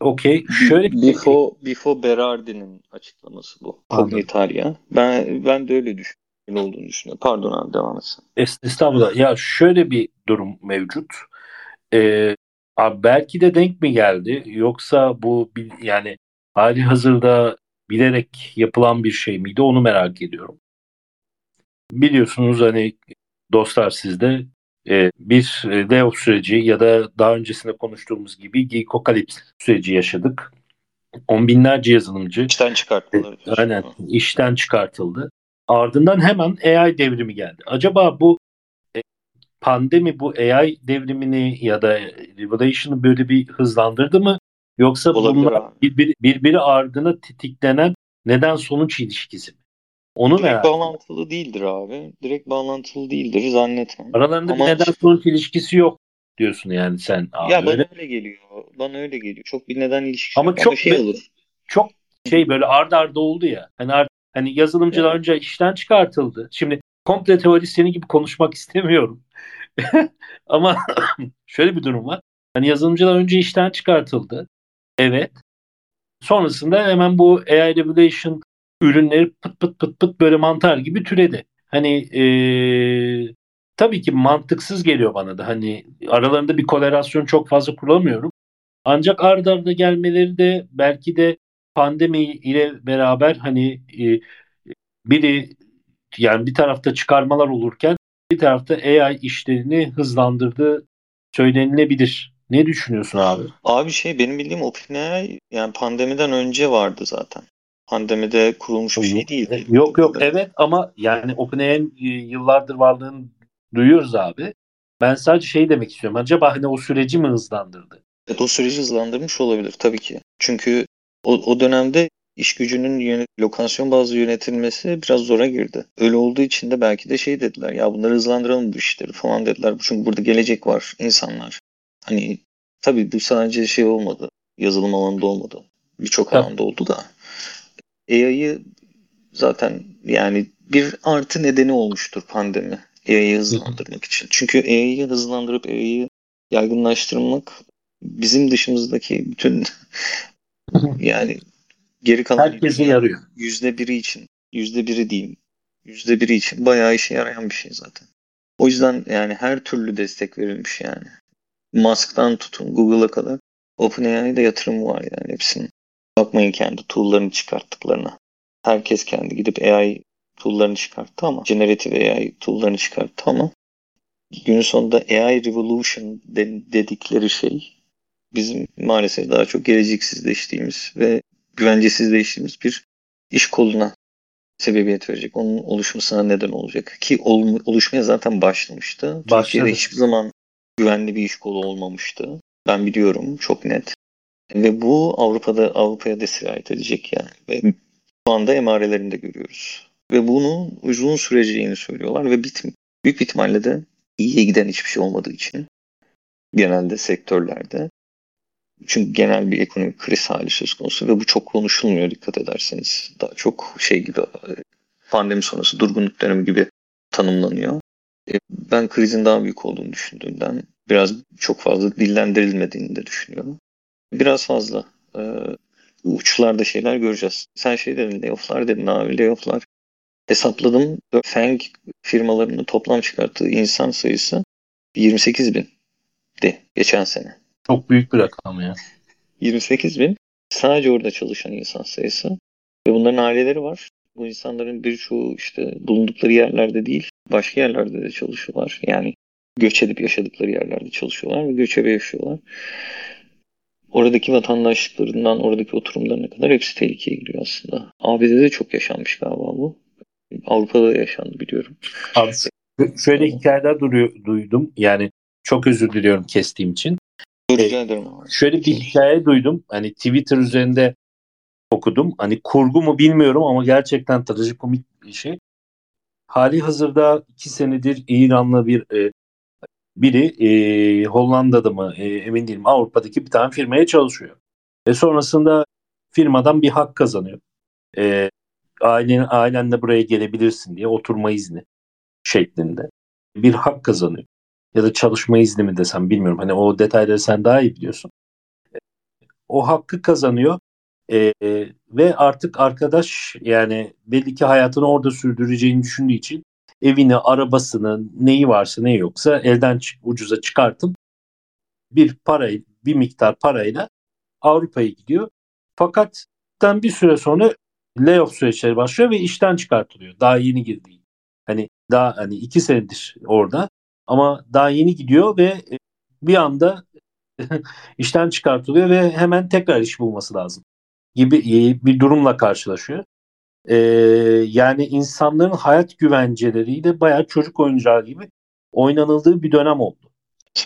Okey. Şöyle Bifo, Bifo Berardi'nin açıklaması bu. Cognitarya. Ben ben de öyle düşünüyorum olduğunu düşünüyorum. Pardon abi devam etsin. Estağfurullah. Ya şöyle bir durum mevcut. Ee, abi belki de denk mi geldi yoksa bu yani hali hazırda bilerek yapılan bir şey miydi onu merak ediyorum. Biliyorsunuz hani dostlar sizde e, bir layoff süreci ya da daha öncesinde konuştuğumuz gibi Geekokalips süreci yaşadık. On binlerce yazılımcı işten çıkartıldı. E, aynen işten çıkartıldı. Ardından hemen AI devrimi geldi. Acaba bu e, pandemi bu AI devrimini ya da Revelation'ı böyle bir hızlandırdı mı? Yoksa Olabilir bunlar birbiri, birbiri ardına tetiklenen neden sonuç ilişkisi mi? Onu Direkt merak bağlantılı değildir abi. Direkt bağlantılı değildir zannetmem. Aralarında Ama bir neden sonuç ilişkisi yok diyorsun yani sen abi. Ya bana öyle, öyle geliyor. Bana öyle geliyor. Çok bir neden ilişkisi Ama yok. çok Ama şey olur. Çok şey böyle ard arda oldu ya. Hani ard Hani yazılımcılar evet. önce işten çıkartıldı. Şimdi komple teorisyeni gibi konuşmak istemiyorum. Ama şöyle bir durum var. Hani yazılımcılar önce işten çıkartıldı. Evet. Sonrasında hemen bu AI Revelation ürünleri pıt pıt pıt pıt böyle mantar gibi türedi. Hani ee, tabii ki mantıksız geliyor bana da. Hani aralarında bir korelasyon çok fazla kuramıyorum. Ancak ard arda gelmeleri de belki de pandemi ile beraber hani e, biri yani bir tarafta çıkarmalar olurken bir tarafta AI işlerini hızlandırdığı söylenilebilir. Ne düşünüyorsun abi? Abi şey benim bildiğim OpenAI yani pandemiden önce vardı zaten. Pandemide kurulmuş bir şey değil. Yok yok evet ama yani OpenAI'nin e, yıllardır varlığını duyuyoruz abi. Ben sadece şey demek istiyorum. Acaba hani o süreci mi hızlandırdı? Evet o süreci hızlandırmış olabilir tabii ki. Çünkü o, o dönemde iş gücünün yönet, lokasyon bazlı yönetilmesi biraz zora girdi. Öyle olduğu için de belki de şey dediler ya bunları hızlandıralım bu işleri falan dediler. Çünkü burada gelecek var insanlar. Hani tabii bu sadece şey olmadı. Yazılım alanında olmadı. Birçok alanda oldu da. AI'yı zaten yani bir artı nedeni olmuştur pandemi. AI'yı hızlandırmak için. Çünkü AI'yı hızlandırıp AI'yı yaygınlaştırmak bizim dışımızdaki bütün yani geri kalan herkese yarıyor. Yüzde biri için. Yüzde biri diyeyim. Yüzde biri için bayağı işe yarayan bir şey zaten. O yüzden yani her türlü destek verilmiş yani. Musk'tan tutun Google'a kadar OpenAI'de yatırım var yani hepsinin. Bakmayın kendi tool'larını çıkarttıklarına. Herkes kendi gidip AI tool'larını çıkarttı ama generative AI tool'larını çıkarttı ama günün sonunda AI revolution dedikleri şey bizim maalesef daha çok geleceksizleştiğimiğimiz ve güvencesizleştiğimiz bir iş koluna sebebiyet verecek. Onun oluşmasına neden olacak. Ki ol, oluşmaya zaten başlamıştı. Başladı. Türkiye'de hiçbir zaman güvenli bir iş kolu olmamıştı. Ben biliyorum çok net. Ve bu Avrupa'da Avrupa'ya da sirayet edecek yani. Ve şu anda emarelerinde görüyoruz. Ve bunun uzun süreceğini söylüyorlar ve bit, büyük ihtimalle de iyiye giden hiçbir şey olmadığı için genelde sektörlerde çünkü genel bir ekonomik kriz hali söz konusu ve bu çok konuşulmuyor dikkat ederseniz. Daha çok şey gibi pandemi sonrası durgunluk dönemi gibi tanımlanıyor. E, ben krizin daha büyük olduğunu düşündüğümden biraz çok fazla dillendirilmediğini de düşünüyorum. Biraz fazla e, uçlarda şeyler göreceğiz. Sen şey dedin layofflar dedin abi layofflar. Hesapladım Feng firmalarının toplam çıkarttığı insan sayısı 28 bindi geçen sene. Çok büyük bir rakam ya. 28 bin. Sadece orada çalışan insan sayısı. Ve bunların aileleri var. Bu insanların birçoğu işte bulundukları yerlerde değil, başka yerlerde de çalışıyorlar. Yani göç edip yaşadıkları yerlerde çalışıyorlar ve göçebe yaşıyorlar. Oradaki vatandaşlıklarından oradaki oturumlarına kadar hepsi tehlikeye giriyor aslında. ABD'de de çok yaşanmış galiba bu. Avrupa'da da yaşandı biliyorum. Abi şöyle hikayeler duruyor, duydum. Yani çok özür diliyorum kestiğim için. Ederim. Şöyle bir hikaye duydum. Hani Twitter üzerinde okudum. Hani kurgu mu bilmiyorum ama gerçekten trajikomik bir şey. Hali hazırda iki senedir İranlı bir e, biri e, Hollanda'da mı e, emin değilim Avrupa'daki bir tane firmaya çalışıyor. Ve sonrasında firmadan bir hak kazanıyor. E, ailen, ailenle buraya gelebilirsin diye oturma izni şeklinde bir hak kazanıyor. Ya da çalışma izni mi desem bilmiyorum. Hani o detayları sen daha iyi biliyorsun. O hakkı kazanıyor e, ve artık arkadaş yani belli ki hayatını orada sürdüreceğini düşündüğü için evini, arabasını, neyi varsa ne yoksa elden ucuza çıkartıp bir parayı, bir miktar parayla Avrupa'ya gidiyor. Fakat bir süre sonra layoff süreçleri başlıyor ve işten çıkartılıyor. Daha yeni girdiği. Hani daha hani iki senedir orada ama daha yeni gidiyor ve e, bir anda işten çıkartılıyor ve hemen tekrar iş bulması lazım gibi e, bir durumla karşılaşıyor. Ee, yani insanların hayat güvenceleriyle bayağı çocuk oyuncağı gibi oynanıldığı bir dönem oldu.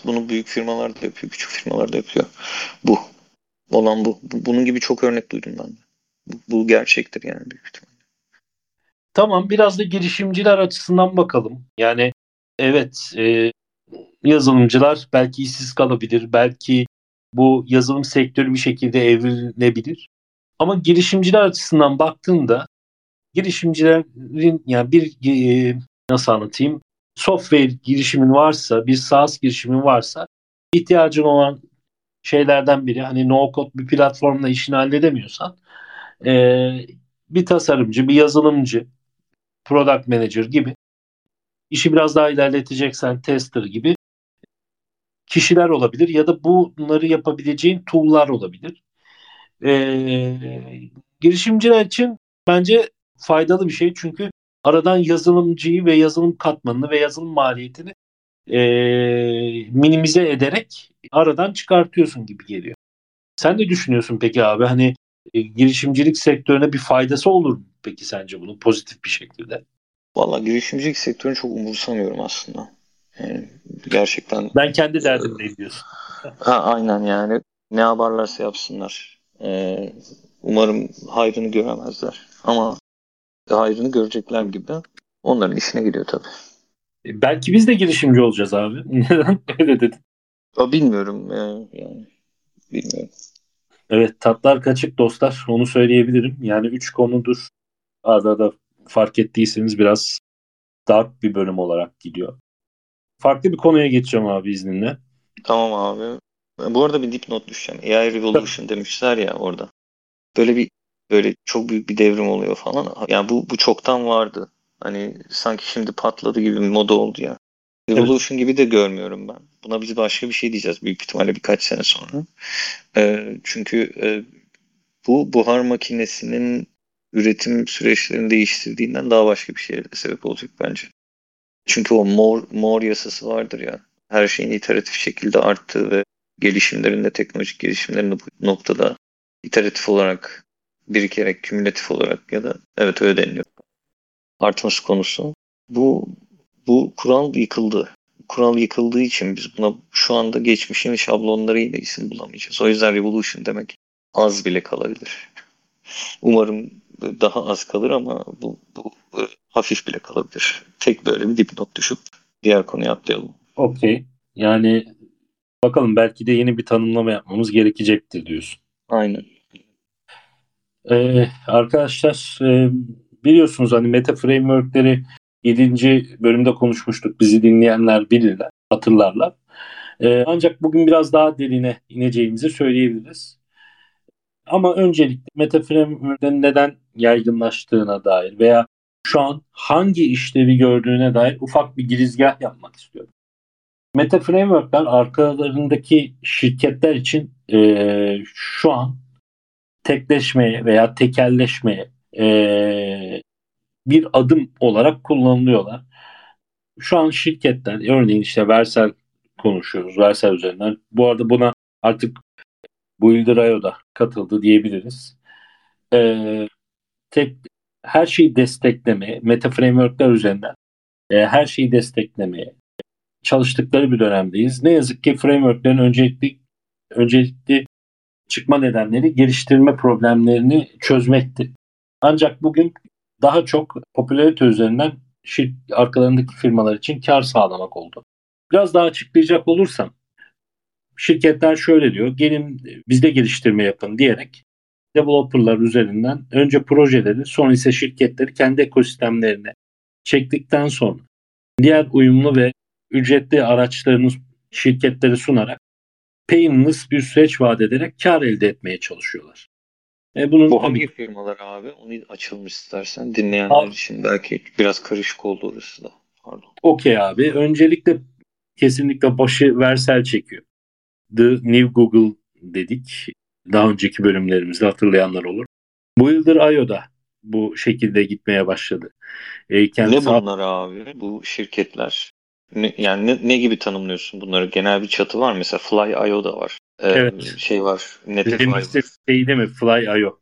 Bunu büyük firmalar da yapıyor, küçük firmalar da yapıyor. Bu. Olan bu. Bunun gibi çok örnek duydum ben de. Bu, bu gerçektir yani büyük ihtimalle. Tamam biraz da girişimciler açısından bakalım. Yani evet e, yazılımcılar belki işsiz kalabilir. Belki bu yazılım sektörü bir şekilde evrilebilir. Ama girişimciler açısından baktığında girişimcilerin yani bir e, nasıl anlatayım software girişimin varsa bir SaaS girişimin varsa ihtiyacın olan şeylerden biri hani no code bir platformla işini halledemiyorsan e, bir tasarımcı, bir yazılımcı, product manager gibi işi biraz daha ilerleteceksen tester gibi kişiler olabilir ya da bunları yapabileceğin tool'lar olabilir. Ee, girişimciler için bence faydalı bir şey çünkü aradan yazılımcıyı ve yazılım katmanını ve yazılım maliyetini e, minimize ederek aradan çıkartıyorsun gibi geliyor. Sen de düşünüyorsun peki abi hani e, girişimcilik sektörüne bir faydası olur mu peki sence bunun pozitif bir şekilde? Valla girişimcilik sektörünü çok umursamıyorum aslında. Yani gerçekten. Ben kendi derdimdeyim diyorsun. ha, aynen yani. Ne yaparlarsa yapsınlar. Ee, umarım hayrını göremezler. Ama hayrını görecekler gibi. Onların işine giriyor tabii. E, belki biz de girişimci olacağız abi. Neden öyle dedin? Ya bilmiyorum yani, yani bilmiyorum. Evet tatlar kaçık dostlar onu söyleyebilirim. Yani üç konudur arada da fark ettiyseniz biraz dark bir bölüm olarak gidiyor. Farklı bir konuya geçeceğim abi izninle. Tamam abi. Bu arada bir dipnot düşeceğim. AI Revolution demişler ya orada. Böyle bir böyle çok büyük bir devrim oluyor falan. Yani bu bu çoktan vardı. Hani sanki şimdi patladı gibi bir moda oldu ya. Revolution evet. gibi de görmüyorum ben. Buna biz başka bir şey diyeceğiz büyük ihtimalle birkaç sene sonra. Ee, çünkü e, bu buhar makinesinin üretim süreçlerini değiştirdiğinden daha başka bir şeye sebep olacak bence. Çünkü o mor, mor yasası vardır ya. Her şeyin iteratif şekilde arttığı ve gelişimlerinde, teknolojik gelişimlerinde bu noktada iteratif olarak birikerek, kümülatif olarak ya da evet öyle deniliyor. Artması konusu. Bu bu kural yıkıldı. Kural yıkıldığı için biz buna şu anda geçmişin şablonlarıyla isim bulamayacağız. O yüzden Revolution demek az bile kalabilir. Umarım daha az kalır ama bu, bu e, hafif bile kalabilir. Tek böyle bir dipnot düşüp diğer konuya atlayalım. Okey. Yani bakalım belki de yeni bir tanımlama yapmamız gerekecektir diyorsun. Aynen. Ee, arkadaşlar e, biliyorsunuz hani meta framework'leri 7. bölümde konuşmuştuk. Bizi dinleyenler bilirler, hatırlarlar. Ee, ancak bugün biraz daha derine ineceğimizi söyleyebiliriz. Ama öncelikle meta framework'lerin neden yaygınlaştığına dair veya şu an hangi işlevi gördüğüne dair ufak bir girizgah yapmak istiyorum. Meta framework'ler arkalarındaki şirketler için e, şu an tekleşmeye veya tekelleşmeye e, bir adım olarak kullanılıyorlar. Şu an şirketler örneğin işte Versel konuşuyoruz. Versel üzerinden. Bu arada buna artık Builder.io da katıldı diyebiliriz. Ee, tek her şeyi desteklemeye, meta framework'ler üzerinden e, her şeyi desteklemeye çalıştıkları bir dönemdeyiz. Ne yazık ki framework'lerin öncelikli öncelikli çıkma nedenleri geliştirme problemlerini çözmekti. Ancak bugün daha çok popülarite üzerinden şirk, arkalarındaki firmalar için kar sağlamak oldu. Biraz daha açıklayacak olursam şirketler şöyle diyor. Gelin bizde geliştirme yapın diyerek developerlar üzerinden önce projeleri sonra ise şirketleri kendi ekosistemlerine çektikten sonra diğer uyumlu ve ücretli araçlarını şirketleri sunarak painless bir süreç vaat ederek kar elde etmeye çalışıyorlar. E bunun Bu hangi firmalar abi? Onu açılmış istersen dinleyenler abi, için belki biraz karışık oldu orası da. Pardon. Okey abi. Öncelikle kesinlikle başı Versel çekiyor. The New Google dedik. Daha önceki bölümlerimizde hatırlayanlar olur. Bu yıldır IO'da bu şekilde gitmeye başladı. E, ne bunlar abi? Bu şirketler. Ne, yani ne, ne gibi tanımlıyorsun bunları? Genel bir çatı var mesela Fly.io da var. Ee, evet. Şey var. Netlify var. Şey değil mi? Fly.io.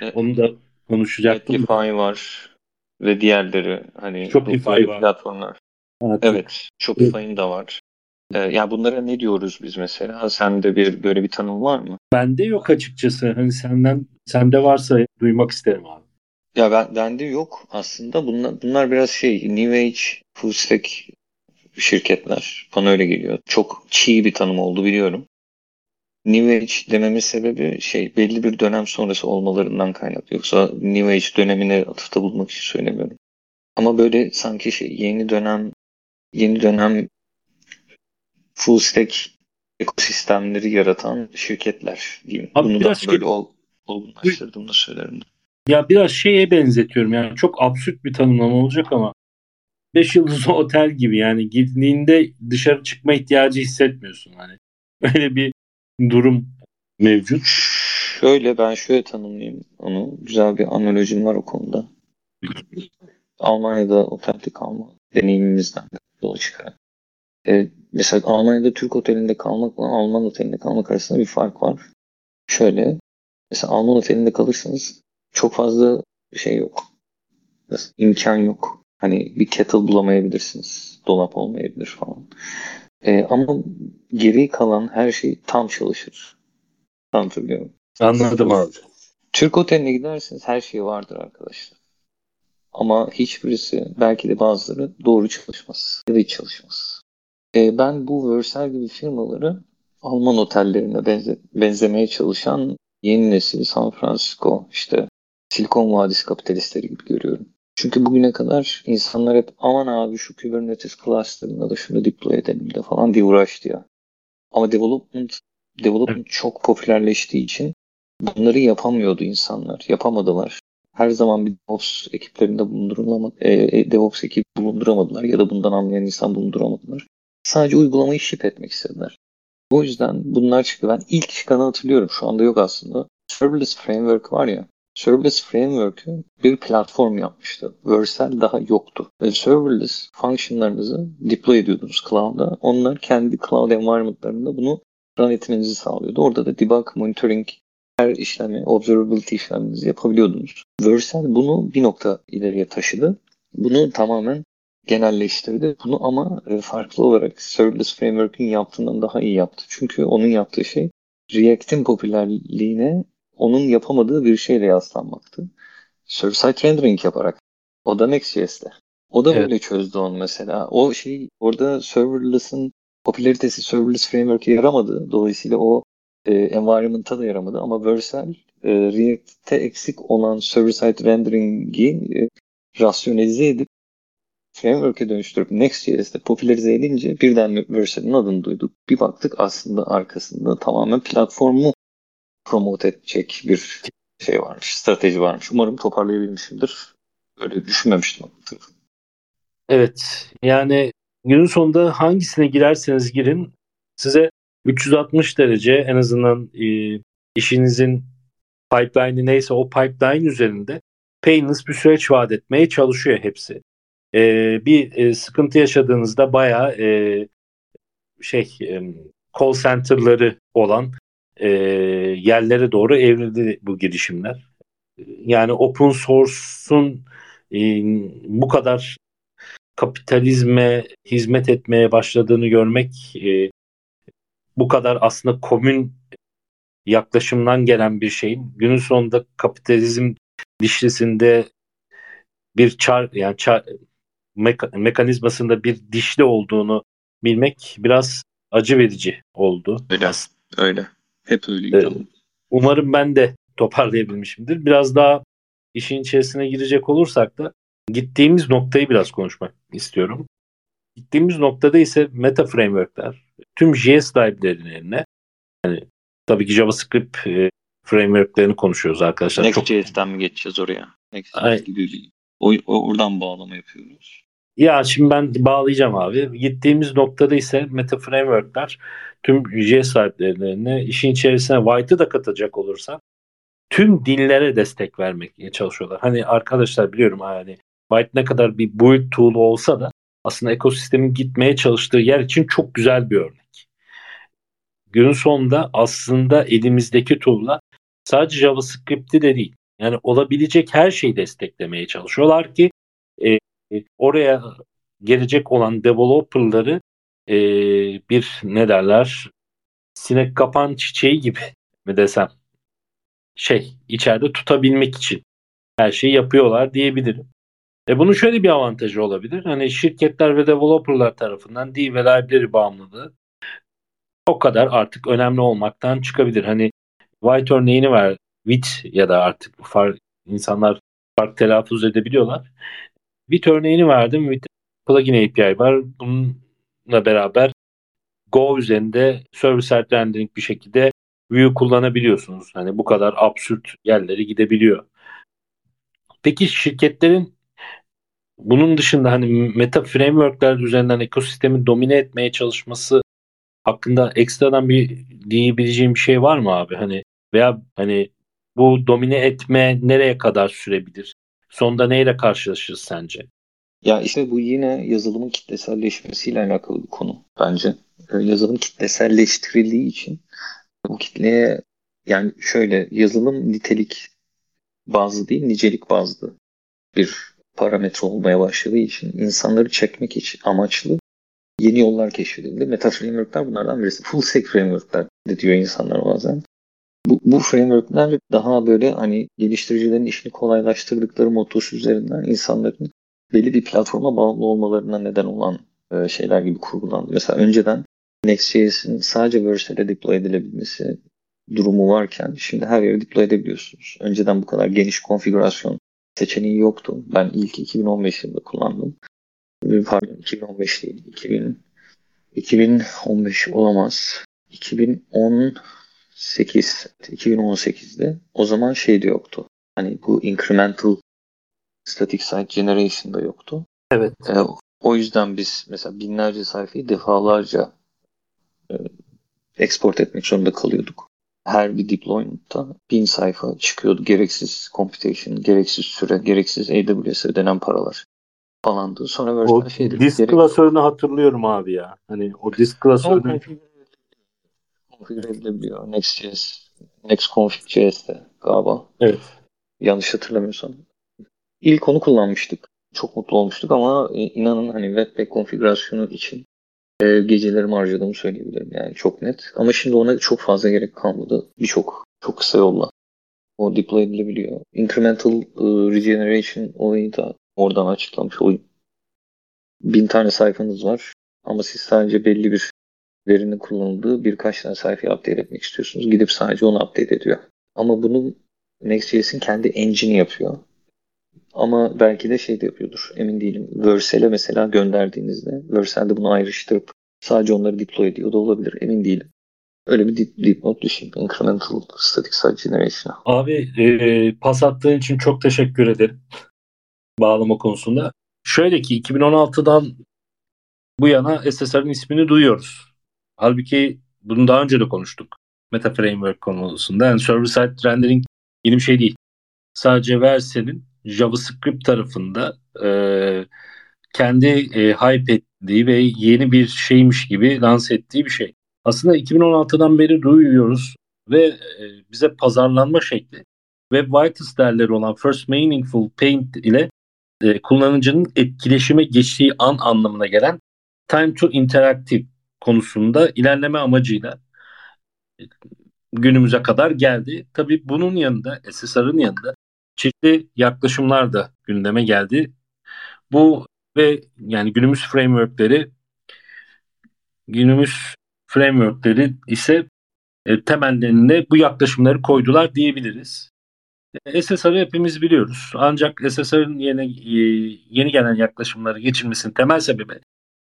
Evet. Onu da konuşacaktım. Netlify var ve diğerleri hani Shopify var. platformlar. Evet. evet Shopify'ın da var. Ee, yani bunlara ne diyoruz biz mesela? Sende bir böyle bir tanım var mı? Bende yok açıkçası. Hani senden sende varsa duymak isterim abi. Ya ben bende yok aslında. Bunlar bunlar biraz şey New Age full stack şirketler. Bana öyle geliyor. Çok çiğ bir tanım oldu biliyorum. New Age dememin sebebi şey belli bir dönem sonrası olmalarından kaynaklı. Yoksa New Age dönemine atıfta bulmak için söylemiyorum. Ama böyle sanki şey yeni dönem yeni dönem full stack ekosistemleri yaratan şirketler diyeyim. Abi Bunu da böyle ol, olgunlaştırdığımda söylerim. Ya biraz şeye benzetiyorum yani çok absürt bir tanımlama olacak ama 5 yıldızlı otel gibi yani gittiğinde dışarı çıkma ihtiyacı hissetmiyorsun hani. Öyle bir durum mevcut. Şöyle ben şöyle tanımlayayım onu. Güzel bir analojim var o konuda. Almanya'da otelde kalma deneyimimizden yola çıkarak. Ee, mesela Almanya'da Türk otelinde kalmakla Alman otelinde kalmak arasında bir fark var. Şöyle mesela Alman otelinde kalırsanız çok fazla şey yok. imkan yok. Hani bir kettle bulamayabilirsiniz. Dolap olmayabilir falan. Ee, ama geri kalan her şey tam çalışır. Anlatabiliyor Anladım abi. Türk oteline giderseniz her şey vardır arkadaşlar. Ama hiçbirisi belki de bazıları doğru çalışmaz ya da hiç çalışmaz. Ee, ben bu Versailles gibi firmaları Alman otellerine benze benzemeye çalışan yeni nesil San Francisco işte Silikon Vadisi kapitalistleri gibi görüyorum. Çünkü bugüne kadar insanlar hep aman abi şu Kubernetes cluster'ına da şunu deploy edelim de falan diye uğraştı ya. Ama development, development çok popülerleştiği için bunları yapamıyordu insanlar. Yapamadılar. Her zaman bir DevOps ekiplerinde bulundurulamadı. E, e DevOps ekibi bulunduramadılar ya da bundan anlayan insan bulunduramadılar. Sadece uygulamayı ship etmek istediler. O yüzden bunlar çıktı. Ben ilk çıkanı hatırlıyorum. Şu anda yok aslında. Serverless Framework var ya. Serverless Framework'ü bir platform yapmıştı. Vercel daha yoktu. Ve serverless functionlarınızı deploy ediyordunuz cloud'a. Onlar kendi cloud environment'larında bunu run etmenizi sağlıyordu. Orada da debug, monitoring, her işlemi, observability işleminizi yapabiliyordunuz. Vercel bunu bir nokta ileriye taşıdı. Bunu tamamen genelleştirdi. Bunu ama e, farklı olarak Serverless Framework'ün yaptığından daha iyi yaptı. Çünkü onun yaptığı şey React'in popülerliğine onun yapamadığı bir şeyle yaslanmaktı. Server-side rendering yaparak. O da Next.js'te. O da evet. böyle çözdü onu mesela. O şey orada serverless'ın popülaritesi serverless framework'e yaramadı. Dolayısıyla o e, environment'a da yaramadı. Ama Vercel e, React'te eksik olan server-side rendering'i e, rasyonelize edip framework'e dönüştürüp Next.js'te popülerize edince birden Vercel'in adını duyduk. Bir baktık aslında arkasında tamamen platformu promote edecek bir şey varmış, strateji varmış. Umarım toparlayabilmişimdir. Öyle düşünmemiştim. Evet, yani günün sonunda hangisine girerseniz girin size 360 derece en azından e, işinizin pipeline'i neyse o pipeline üzerinde painless bir süreç vaat etmeye çalışıyor hepsi. Ee, bir e, sıkıntı yaşadığınızda bayağı e, şey e, call center'ları olan e, yerlere doğru evrildi bu girişimler. Yani open source'un e, bu kadar kapitalizme hizmet etmeye başladığını görmek e, bu kadar aslında komün yaklaşımdan gelen bir şeyin günün sonunda kapitalizm dişlisinde bir çar yani çar, meka, mekanizmasında bir dişli olduğunu bilmek biraz acı verici oldu. Öyle. Öyle. Hep öyle. Ee, umarım ben de toparlayabilmişimdir. Biraz daha işin içerisine girecek olursak da gittiğimiz noktayı biraz konuşmak istiyorum. Gittiğimiz noktada ise meta frameworkler tüm JS library'lerine yani tabii ki JavaScript e, frameworklerini konuşuyoruz arkadaşlar. Next.js'ten mi geçeceğiz oraya? Next.js gibi bir o, o, oradan bağlama yapıyoruz. Ya şimdi ben bağlayacağım abi. Gittiğimiz noktada ise meta frameworkler tüm JS sahiplerine işin içerisine White'ı da katacak olursa tüm dillere destek vermeye çalışıyorlar. Hani arkadaşlar biliyorum hani White ne kadar bir build tool olsa da aslında ekosistemin gitmeye çalıştığı yer için çok güzel bir örnek. Günün sonunda aslında elimizdeki tool'la sadece JavaScript'i de değil. Yani olabilecek her şeyi desteklemeye çalışıyorlar ki e, oraya gelecek olan developerları e, bir ne derler sinek kapan çiçeği gibi mi desem şey içeride tutabilmek için her şeyi yapıyorlar diyebilirim. E bunun şöyle bir avantajı olabilir. Hani şirketler ve developerlar tarafından D ve library bağımlılığı o kadar artık önemli olmaktan çıkabilir. Hani White örneğini ver. Wit ya da artık far, insanlar farklı telaffuz edebiliyorlar. Wit örneğini verdim. Wit plugin API var. Bununla beraber Go üzerinde server-side rendering bir şekilde Vue kullanabiliyorsunuz. Hani bu kadar absürt yerlere gidebiliyor. Peki şirketlerin bunun dışında hani meta frameworkler üzerinden ekosistemi domine etmeye çalışması hakkında ekstradan bir diyebileceğim bir şey var mı abi? Hani veya hani bu domine etme nereye kadar sürebilir? Sonunda neyle karşılaşırız sence? Ya işte bu yine yazılımın kitleselleşmesiyle alakalı bir konu bence. Ee, yazılım kitleselleştirildiği için bu kitleye yani şöyle yazılım nitelik bazlı değil nicelik bazlı bir parametre olmaya başladığı için insanları çekmek için amaçlı yeni yollar keşfedildi. Meta frameworkler bunlardan birisi. Full stack frameworkler de diyor insanlar bazen. Bu, bu frameworkler daha böyle hani geliştiricilerin işini kolaylaştırdıkları motosu üzerinden insanların belli bir platforma bağımlı olmalarına neden olan e, şeyler gibi kurgulandı. Mesela önceden Next.js'in sadece Vercel deploy edilebilmesi durumu varken şimdi her yere deploy edebiliyorsunuz. Önceden bu kadar geniş konfigürasyon seçeneği yoktu. Ben ilk 2015 yılında kullandım. Pardon 2015 değil. 2000, 2015 olamaz. 2018 2018'de o zaman şey de yoktu. Hani bu incremental static site generation da yoktu. Evet. E, o yüzden biz mesela binlerce sayfayı defalarca e, export etmek zorunda kalıyorduk. Her bir deployment'ta bin sayfa çıkıyordu. Gereksiz computation, gereksiz süre, gereksiz AWS'e ödenen paralar falandı. Sonra o şeydi. Disk gerek... klasörünü hatırlıyorum abi ya. Hani o disk klasörünü konfigüre edilebiliyor. Next.js, Next.config.js'te galiba. Evet. Yanlış hatırlamıyorsam. İlk onu kullanmıştık. Çok mutlu olmuştuk ama inanın hani Webpack konfigürasyonu için e, gecelerimi harcadığımı söyleyebilirim yani çok net. Ama şimdi ona çok fazla gerek kalmadı. Birçok çok kısa yolla o deploy edilebiliyor. Incremental e, regeneration olayı da oradan açıklamış olayım. Bin tane sayfanız var ama siz sadece belli bir verinin kullanıldığı birkaç tane sayfayı update etmek istiyorsunuz. Gidip sadece onu update ediyor. Ama bunu Next.js'in kendi engine'i yapıyor. Ama belki de şey de yapıyordur. Emin değilim. Vercel'e mesela gönderdiğinizde Vercel'de bunu ayrıştırıp sadece onları deploy ediyor da olabilir. Emin değilim. Öyle bir deep, deep mode düşün. Incremental Static Site Generation. Abi e, pas attığın için çok teşekkür ederim. Bağlama konusunda. Şöyle ki 2016'dan bu yana SSR'ın ismini duyuyoruz. Halbuki bunu daha önce de konuştuk. Meta Framework konusunda. Yani Server Side Rendering yeni bir şey değil. Sadece Versel'in JavaScript tarafında e, kendi e, hype ettiği ve yeni bir şeymiş gibi lanse ettiği bir şey. Aslında 2016'dan beri duyuyoruz ve e, bize pazarlanma şekli Web Vitals değerleri olan First Meaningful Paint ile e, kullanıcının etkileşime geçtiği an anlamına gelen Time to Interactive konusunda ilerleme amacıyla günümüze kadar geldi. Tabii bunun yanında SSR'ın yanında çeşitli yaklaşımlar da gündeme geldi. Bu ve yani günümüz frameworkleri günümüz frameworkleri ise e, temellerinde bu yaklaşımları koydular diyebiliriz. E, SSR'ı hepimiz biliyoruz. Ancak SSR'ın yeni, e, yeni gelen yaklaşımları geçilmesinin temel sebebi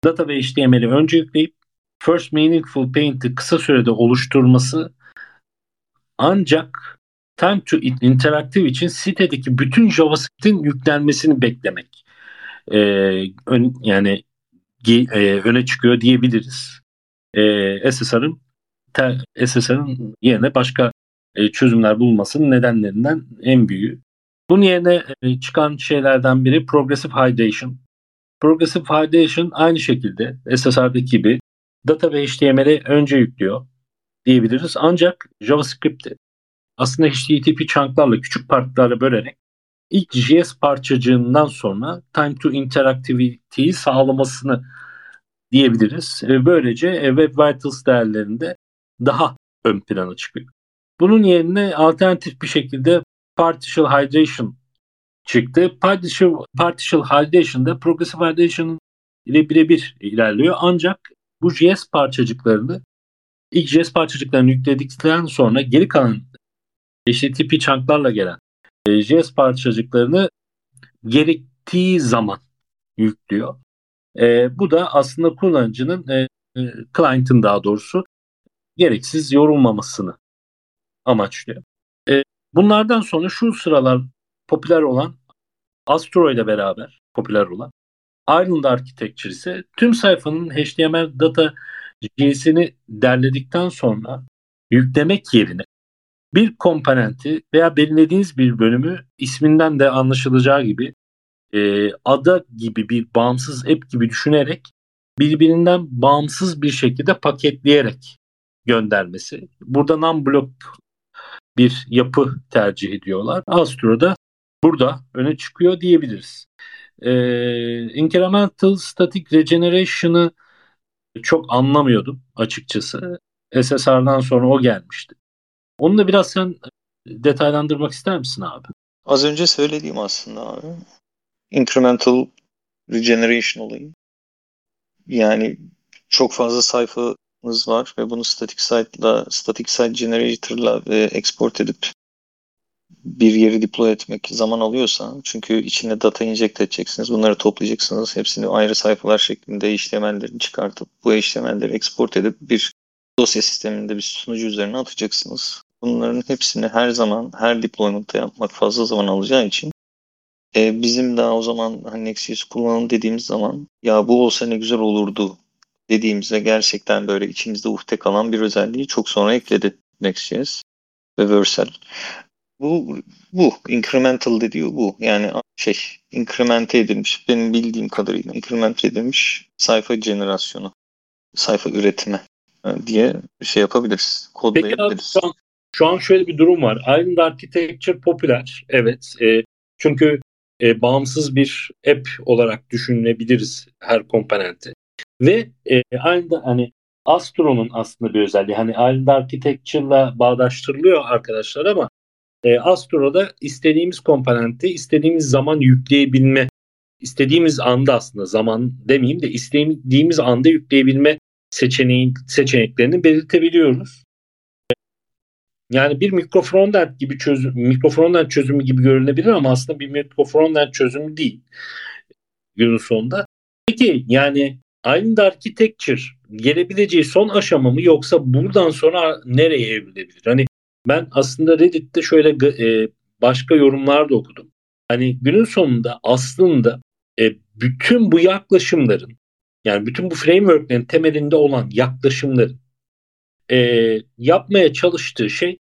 data ve HTML'i önce yükleyip First Meaningful Paint'i kısa sürede oluşturması ancak Time to Interactive için sitedeki bütün JavaScript'in yüklenmesini beklemek. Ee, ön, yani e, öne çıkıyor diyebiliriz. Ee, SSR'ın SSR'ın yerine başka e, çözümler bulmasının nedenlerinden en büyüğü. Bunun yerine e, çıkan şeylerden biri Progressive Hydration. Progressive Hydration aynı şekilde SSR'daki gibi data ve HTML'i önce yüklüyor diyebiliriz. Ancak JavaScript'i aslında HTTP chunklarla küçük parçalara bölerek ilk JS parçacığından sonra time to interactivity'yi sağlamasını diyebiliriz. Böylece Web Vitals değerlerinde daha ön plana çıkıyor. Bunun yerine alternatif bir şekilde partial hydration çıktı. Partial, partial hydration'da progressive hydration ile birebir ilerliyor. Ancak bu JS parçacıklarını ilk JS parçacıklarını yükledikten sonra geri kalan HTTP chunklarla gelen e, JS parçacıklarını gerektiği zaman yüklüyor. E, bu da aslında kullanıcının e, e, client'ın daha doğrusu gereksiz yorulmamasını amaçlıyor. E, bunlardan sonra şu sıralar popüler olan Astro ile beraber popüler olan Island Architecture ise tüm sayfanın HTML data JS'ini derledikten sonra yüklemek yerine bir komponenti veya belirlediğiniz bir bölümü isminden de anlaşılacağı gibi e, ada gibi bir bağımsız app gibi düşünerek birbirinden bağımsız bir şekilde paketleyerek göndermesi. Burada non-block bir yapı tercih ediyorlar. Astro'da burada öne çıkıyor diyebiliriz. Ee, incremental static regeneration'ı çok anlamıyordum açıkçası. SSR'dan sonra o gelmişti. Onu da biraz sen detaylandırmak ister misin abi? Az önce söylediğim aslında abi. Incremental regeneration olayı. Yani çok fazla sayfamız var ve bunu static site'la, static site generator'la ve export edip bir yeri deploy etmek zaman alıyorsa çünkü içine data inject edeceksiniz. Bunları toplayacaksınız. Hepsini ayrı sayfalar şeklinde HTML'lerini çıkartıp bu HTML'leri export edip bir dosya sisteminde bir sunucu üzerine atacaksınız. Bunların hepsini her zaman her deployment'ta yapmak fazla zaman alacağı için e, bizim daha o zaman hani Next.js kullanalım dediğimiz zaman ya bu olsa ne güzel olurdu dediğimizde gerçekten böyle içimizde uhde kalan bir özelliği çok sonra ekledi Next.js ve Vercel. Bu bu incremental dediği bu. Yani şey incremente edilmiş benim bildiğim kadarıyla incremente edilmiş sayfa jenerasyonu, sayfa üretimi e, diye şey yapabiliriz. Kodlayabiliriz. Peki abi, şu an şöyle bir durum var. Island Architecture popüler. Evet. E, çünkü e, bağımsız bir app olarak düşünebiliriz her komponenti. Ve e, aynı da hani Astro'nun aslında bir özelliği. Hani Island Architecture'la bağdaştırılıyor arkadaşlar ama e, Astro'da istediğimiz komponenti istediğimiz zaman yükleyebilme istediğimiz anda aslında zaman demeyeyim de istediğimiz anda yükleyebilme seçeneği, seçeneklerini belirtebiliyoruz. Yani bir mikro frontend gibi çözüm, mikro frontend çözümü gibi görünebilir ama aslında bir mikro frontend çözümü değil günün sonunda. Peki yani aynı architecture gelebileceği son aşama mı yoksa buradan sonra nereye evrilebilir? Hani ben aslında Reddit'te şöyle e, başka yorumlar da okudum. Hani günün sonunda aslında e, bütün bu yaklaşımların yani bütün bu frameworklerin temelinde olan yaklaşımların e, yapmaya çalıştığı şey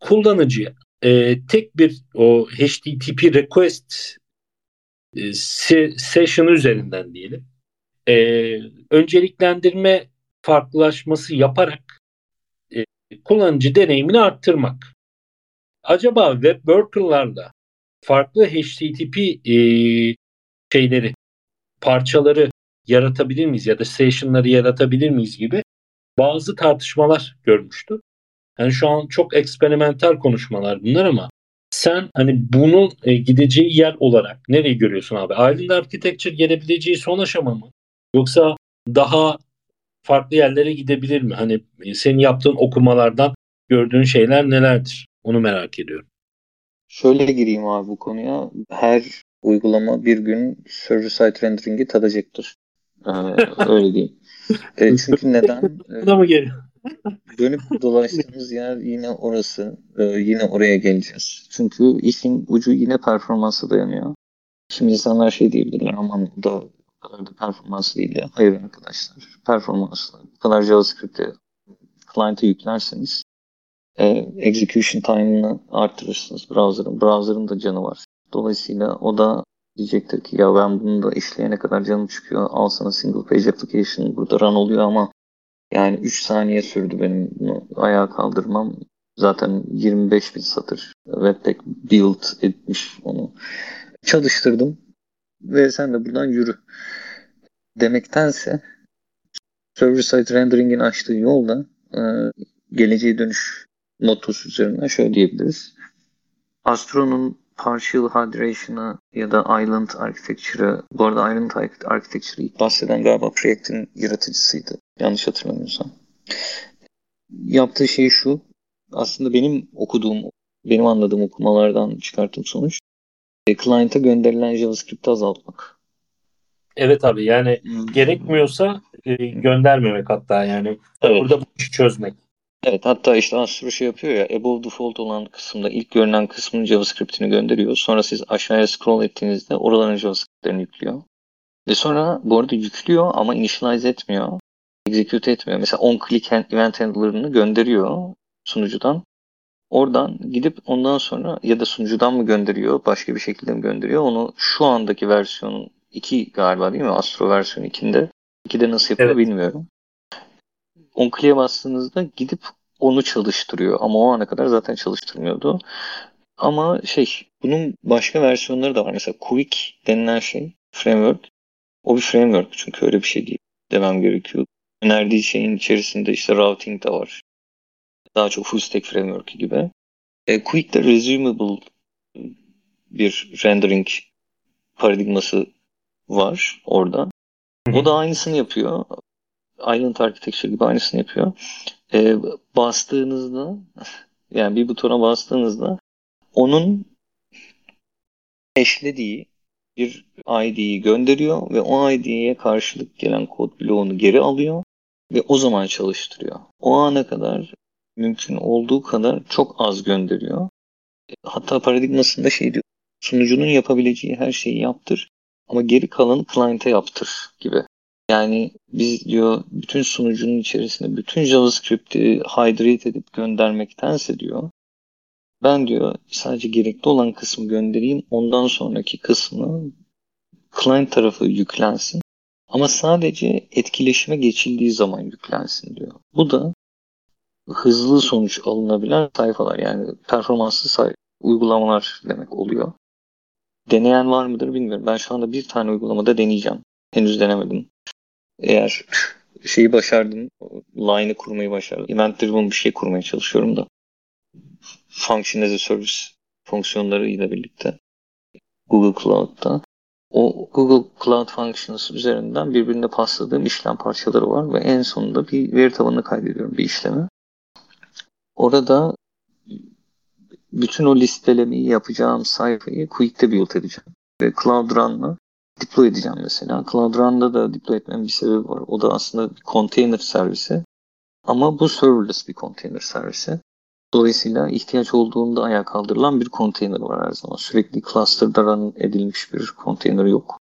kullanıcıya e, tek bir o HTTP request e, session üzerinden diyelim e, önceliklendirme farklılaşması yaparak kullanıcı deneyimini arttırmak. Acaba web worker'larla farklı HTTP e, şeyleri, parçaları yaratabilir miyiz ya da session'ları yaratabilir miyiz gibi bazı tartışmalar görmüştü. Yani şu an çok eksperimental konuşmalar bunlar ama sen hani bunun e, gideceği yer olarak nereyi görüyorsun abi? Island Architecture gelebileceği son aşama mı? Yoksa daha farklı yerlere gidebilir mi? Hani e, senin yaptığın okumalardan gördüğün şeyler nelerdir? Onu merak ediyorum. Şöyle gireyim abi bu konuya. Her uygulama bir gün server-side rendering'i tadacaktır. Ee, öyle diyeyim. E, çünkü neden? Da mı geliyor? Dönüp dolaştığımız yer yine orası. Ee, yine oraya geleceğiz. Çünkü işin ucu yine performansa dayanıyor. Şimdi insanlar şey diyebilirler aman da kadar da performans değil ya. Hayır arkadaşlar. Performanslı. Bu kadar JavaScript'e client'e yüklerseniz e, execution time'ını arttırırsınız browser'ın. Browser'ın da canı var. Dolayısıyla o da diyecektir ki ya ben bunu da işleyene kadar canım çıkıyor. Al sana single page application burada run oluyor ama yani 3 saniye sürdü benim bunu ayağa kaldırmam. Zaten 25 bin satır Webpack build etmiş onu. Çalıştırdım ve sen de buradan yürü demektense server-side rendering'in açtığı yolda e, geleceğe dönüş mottosu üzerinden şöyle diyebiliriz. Astro'nun partial hydration'ı ya da island architecture'ı bu arada island architecture'ı bahseden galiba Preact'in yaratıcısıydı. Yanlış hatırlamıyorsam. Yaptığı şey şu. Aslında benim okuduğum, benim anladığım okumalardan çıkarttığım sonuç e, client'a gönderilen JavaScript'i azaltmak. Evet abi yani hmm. gerekmiyorsa e, göndermemek hatta yani. Evet. Burada bu işi çözmek. Evet hatta işte Astro şey yapıyor ya above default olan kısımda ilk görünen kısmın JavaScript'ini gönderiyor. Sonra siz aşağıya scroll ettiğinizde oraların JavaScript'lerini yüklüyor. Ve sonra bu arada yüklüyor ama initialize etmiyor. Execute etmiyor. Mesela on click event handler'ını gönderiyor sunucudan. Oradan gidip ondan sonra ya da sunucudan mı gönderiyor, başka bir şekilde mi gönderiyor? Onu şu andaki versiyonun 2 galiba değil mi? Astro versiyon 2'de. 2'de nasıl yapıyor evet. bilmiyorum. On click'e bastığınızda gidip onu çalıştırıyor. Ama o ana kadar zaten çalıştırmıyordu. Ama şey bunun başka versiyonları da var. Mesela Quick denilen şey framework. O bir framework çünkü öyle bir şey değil demem gerekiyor. Önerdiği şeyin içerisinde işte routing de var. Daha çok full stack framework gibi. E, Quick de resumable bir rendering paradigması var orada. O da aynısını yapıyor. Island Architecture gibi aynısını yapıyor. E, bastığınızda yani bir butona bastığınızda onun eşlediği bir ID'yi gönderiyor ve o ID'ye karşılık gelen kod bloğunu geri alıyor ve o zaman çalıştırıyor. O ana kadar mümkün olduğu kadar çok az gönderiyor. Hatta paradigmasında şey diyor. Sunucunun yapabileceği her şeyi yaptır ama geri kalanı client'e yaptır gibi. Yani biz diyor bütün sunucunun içerisinde bütün JavaScript'i hydrate edip göndermektense diyor ben diyor sadece gerekli olan kısmı göndereyim ondan sonraki kısmı client tarafı yüklensin ama sadece etkileşime geçildiği zaman yüklensin diyor. Bu da hızlı sonuç alınabilen sayfalar yani performanslı say uygulamalar demek oluyor. Deneyen var mıdır bilmiyorum. Ben şu anda bir tane uygulamada deneyeceğim. Henüz denemedim. Eğer şeyi başardım, line'ı kurmayı başardım. Event driven bir şey kurmaya çalışıyorum da. Function as a Service fonksiyonları ile birlikte Google Cloud'da. O Google Cloud Functions üzerinden birbirine pasladığım işlem parçaları var ve en sonunda bir veri tabanını kaydediyorum bir işlemi. Orada bütün o listelemeyi yapacağım sayfayı Quick'te build edeceğim. Ve Cloud Run'la deploy edeceğim mesela. Cloud Run'da da deploy etmemin bir sebebi var. O da aslında bir container servisi. Ama bu serverless bir container servisi. Dolayısıyla ihtiyaç olduğunda ayağa kaldırılan bir container var her zaman. Sürekli cluster'da run edilmiş bir container yok.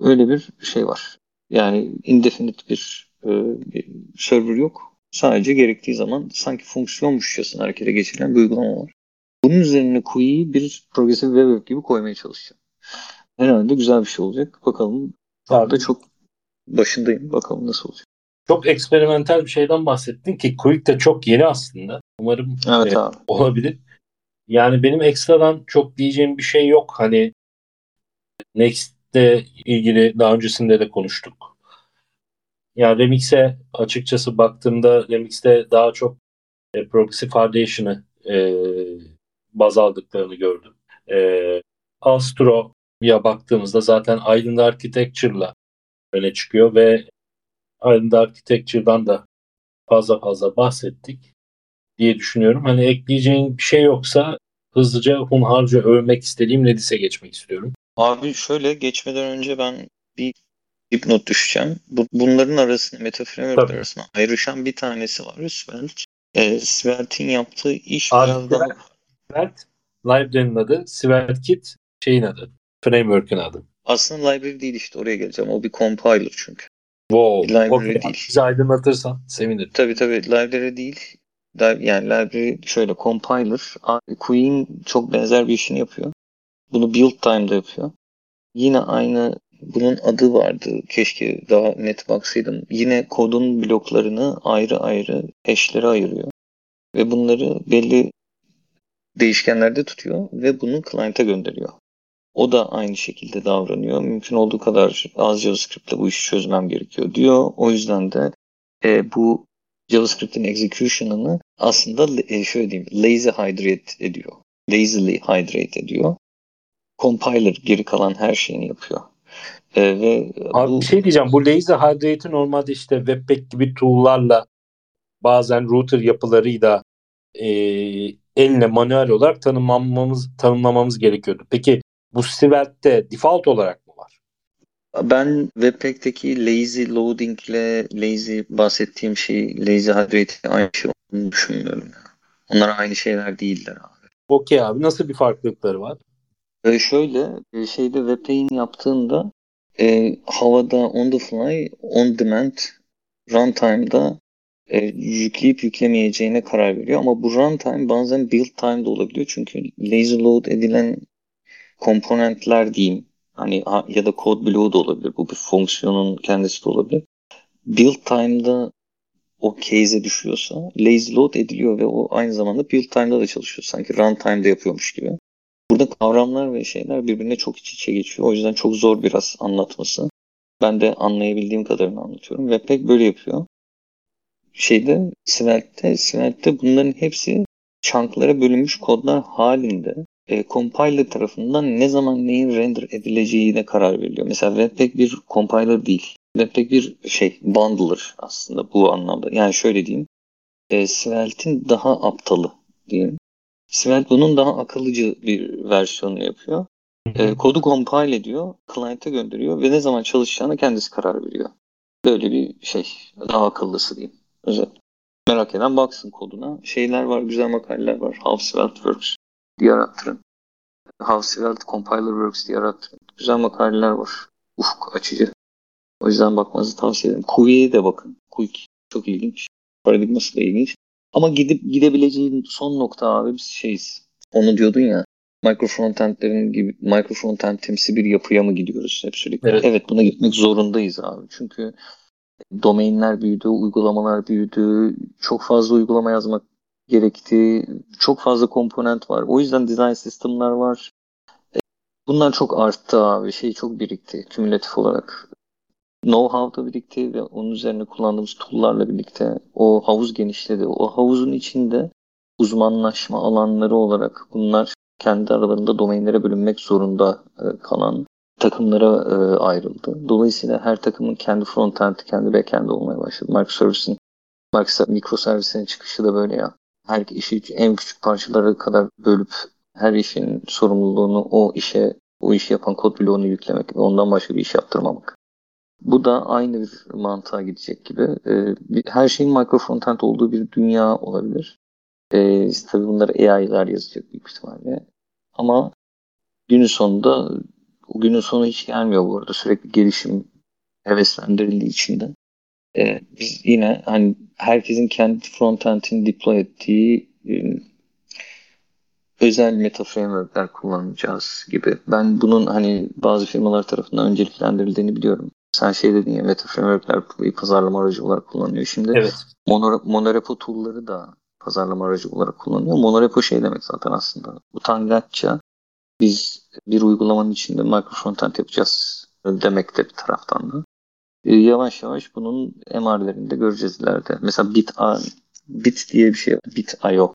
Öyle bir şey var. Yani indefinite bir, e, bir server yok. Sadece gerektiği zaman sanki fonksiyonmuşçasına harekete geçirilen bir uygulama var. Bunun üzerine Qui'yi bir progresif web app gibi koymaya çalışacağım. Herhalde güzel bir şey olacak. Bakalım. Abi. çok başındayım. Bakalım nasıl olacak. Çok eksperimental bir şeyden bahsettin ki Quick de çok yeni aslında. Umarım evet, e, abi. olabilir. Yani benim ekstradan çok diyeceğim bir şey yok. Hani Next'te ilgili daha öncesinde de konuştuk. Yani Remix'e açıkçası baktığımda Remix'te daha çok e, Progressive Foundation'ı e, baz aldıklarını gördüm. E, Astro'ya baktığımızda zaten Island Architecture'la öne çıkıyor ve Island Architecture'dan da fazla fazla bahsettik diye düşünüyorum. Hani ekleyeceğin bir şey yoksa hızlıca hunharca övmek istediğim Redis'e geçmek istiyorum. Abi şöyle geçmeden önce ben bir dipnot düşeceğim. Bu, bunların arasında, metaframework arasında ayrışan bir tanesi var. Svelte. E, Svelte'in yaptığı iş Abi, biraz daha... Svelte, library'nin adı. Svelte Kit şeyin adı. Framework'ün adı. Aslında library değil işte oraya geleceğim. O bir compiler çünkü. Wow. Library okay. değil. Bizi aydınlatırsan sevinirim. Tabii tabii. Library değil. Yani library şöyle compiler. Queen çok benzer bir işini yapıyor. Bunu build time'da yapıyor. Yine aynı bunun adı vardı. Keşke daha net baksaydım. Yine kodun bloklarını ayrı ayrı hash'lere ayırıyor. Ve bunları belli değişkenlerde tutuyor ve bunu client'a gönderiyor. O da aynı şekilde davranıyor. Mümkün olduğu kadar az JavaScript ile bu işi çözmem gerekiyor diyor. O yüzden de e, bu JavaScript'in execution'ını aslında e, şöyle diyeyim lazy hydrate ediyor. Lazily hydrate ediyor. Compiler geri kalan her şeyini yapıyor. E, ve Abi bu... bir şey diyeceğim. Bu lazy hydrate'i normalde işte Webpack gibi tool'larla bazen router yapılarıyla e, elle manuel olarak tanımlamamız tanımlamamız gerekiyordu. Peki bu Svelte default olarak mı var? Ben Webpack'teki lazy loading ile lazy bahsettiğim şey lazy hydrate aynı şey olduğunu düşünmüyorum. Onlar aynı şeyler değiller abi. Okey abi. Nasıl bir farklılıkları var? Ee, şöyle e, şeyde Webpack'in yaptığında e, havada on the fly, on demand, runtime'da e, yükleyip yüklemeyeceğine karar veriyor. Ama bu runtime bazen build time da olabiliyor. Çünkü lazy load edilen komponentler diyeyim hani ya da kod bloğu da olabilir. Bu bir fonksiyonun kendisi de olabilir. Build time'da o case'e düşüyorsa lazy load ediliyor ve o aynı zamanda build time'da da çalışıyor. Sanki runtime'da yapıyormuş gibi. Burada kavramlar ve şeyler birbirine çok iç içe geçiyor. O yüzden çok zor biraz anlatması. Ben de anlayabildiğim kadarını anlatıyorum. Webpack böyle yapıyor. Şeyde Svelte'de, Svelte'de bunların hepsi chunklara bölünmüş kodlar halinde e, compiler tarafından ne zaman neyin render edileceğine karar veriliyor. Mesela Webpack bir compiler değil. Webpack bir şey bundler aslında bu anlamda. Yani şöyle diyeyim. E, Svelte'in daha aptalı diyeyim. Svelte bunun daha akıllıcı bir versiyonunu yapıyor. E, kodu compile ediyor, client'e gönderiyor ve ne zaman çalışacağına kendisi karar veriyor. Böyle bir şey. Daha akıllısı diyeyim. Özel. Merak eden baksın koduna. Şeyler var, güzel makaleler var. How Svelte Works diye arattırın. How Svelte Compiler Works diye arattırın. Güzel makaleler var. Ufuk açıcı. O yüzden bakmanızı tavsiye ederim. Quick'e de bakın. Quick çok ilginç. Paradigması da ilginç. Ama gidip gidebileceğin son nokta abi biz şeyiz. Onu diyordun ya. Micro frontendlerin gibi micro frontend temsi bir yapıya mı gidiyoruz hep sürekli? Evet. evet buna gitmek zorundayız abi. Çünkü domainler büyüdü, uygulamalar büyüdü. Çok fazla uygulama yazmak gerekti. Çok fazla komponent var. O yüzden design sistemler var. Bunlar çok arttı abi. Şey çok birikti kümülatif olarak know-how da birikti ve onun üzerine kullandığımız tool'larla birlikte o havuz genişledi. O havuzun içinde uzmanlaşma alanları olarak bunlar kendi aralarında domainlere bölünmek zorunda e, kalan takımlara e, ayrıldı. Dolayısıyla her takımın kendi frontend, kendi backend olmaya başladı. Microservice'in mikroservislerin çıkışı da böyle ya. Her işi en küçük parçalara kadar bölüp her işin sorumluluğunu o işe o işi yapan kod bloğunu yüklemek ve ondan başka bir iş yaptırmamak. Bu da aynı bir mantığa gidecek gibi. E, her şeyin micro frontend olduğu bir dünya olabilir. E, tabii bunları AI'lar yazacak büyük ihtimalle. Ama günün sonunda o günün sonu hiç gelmiyor bu arada. Sürekli gelişim heveslendirildiği içinde. E, biz yine hani herkesin kendi frontend'ini deploy ettiği e, özel meta frameworkler kullanacağız gibi. Ben bunun hani bazı firmalar tarafından önceliklendirildiğini biliyorum. Sen şey dedin ya meta frameworkler pazarlama aracı olarak kullanılıyor. Şimdi Evet. Mono, monorepo tool'ları da pazarlama aracı olarak kullanılıyor. Monorepo şey demek zaten aslında. Utangaçça biz bir uygulamanın içinde micro frontend yapacağız demek de bir taraftan da. E, yavaş yavaş bunun MR'lerinde göreceğiz ileride. Mesela Bit, Bit diye bir şey var. Bit.io.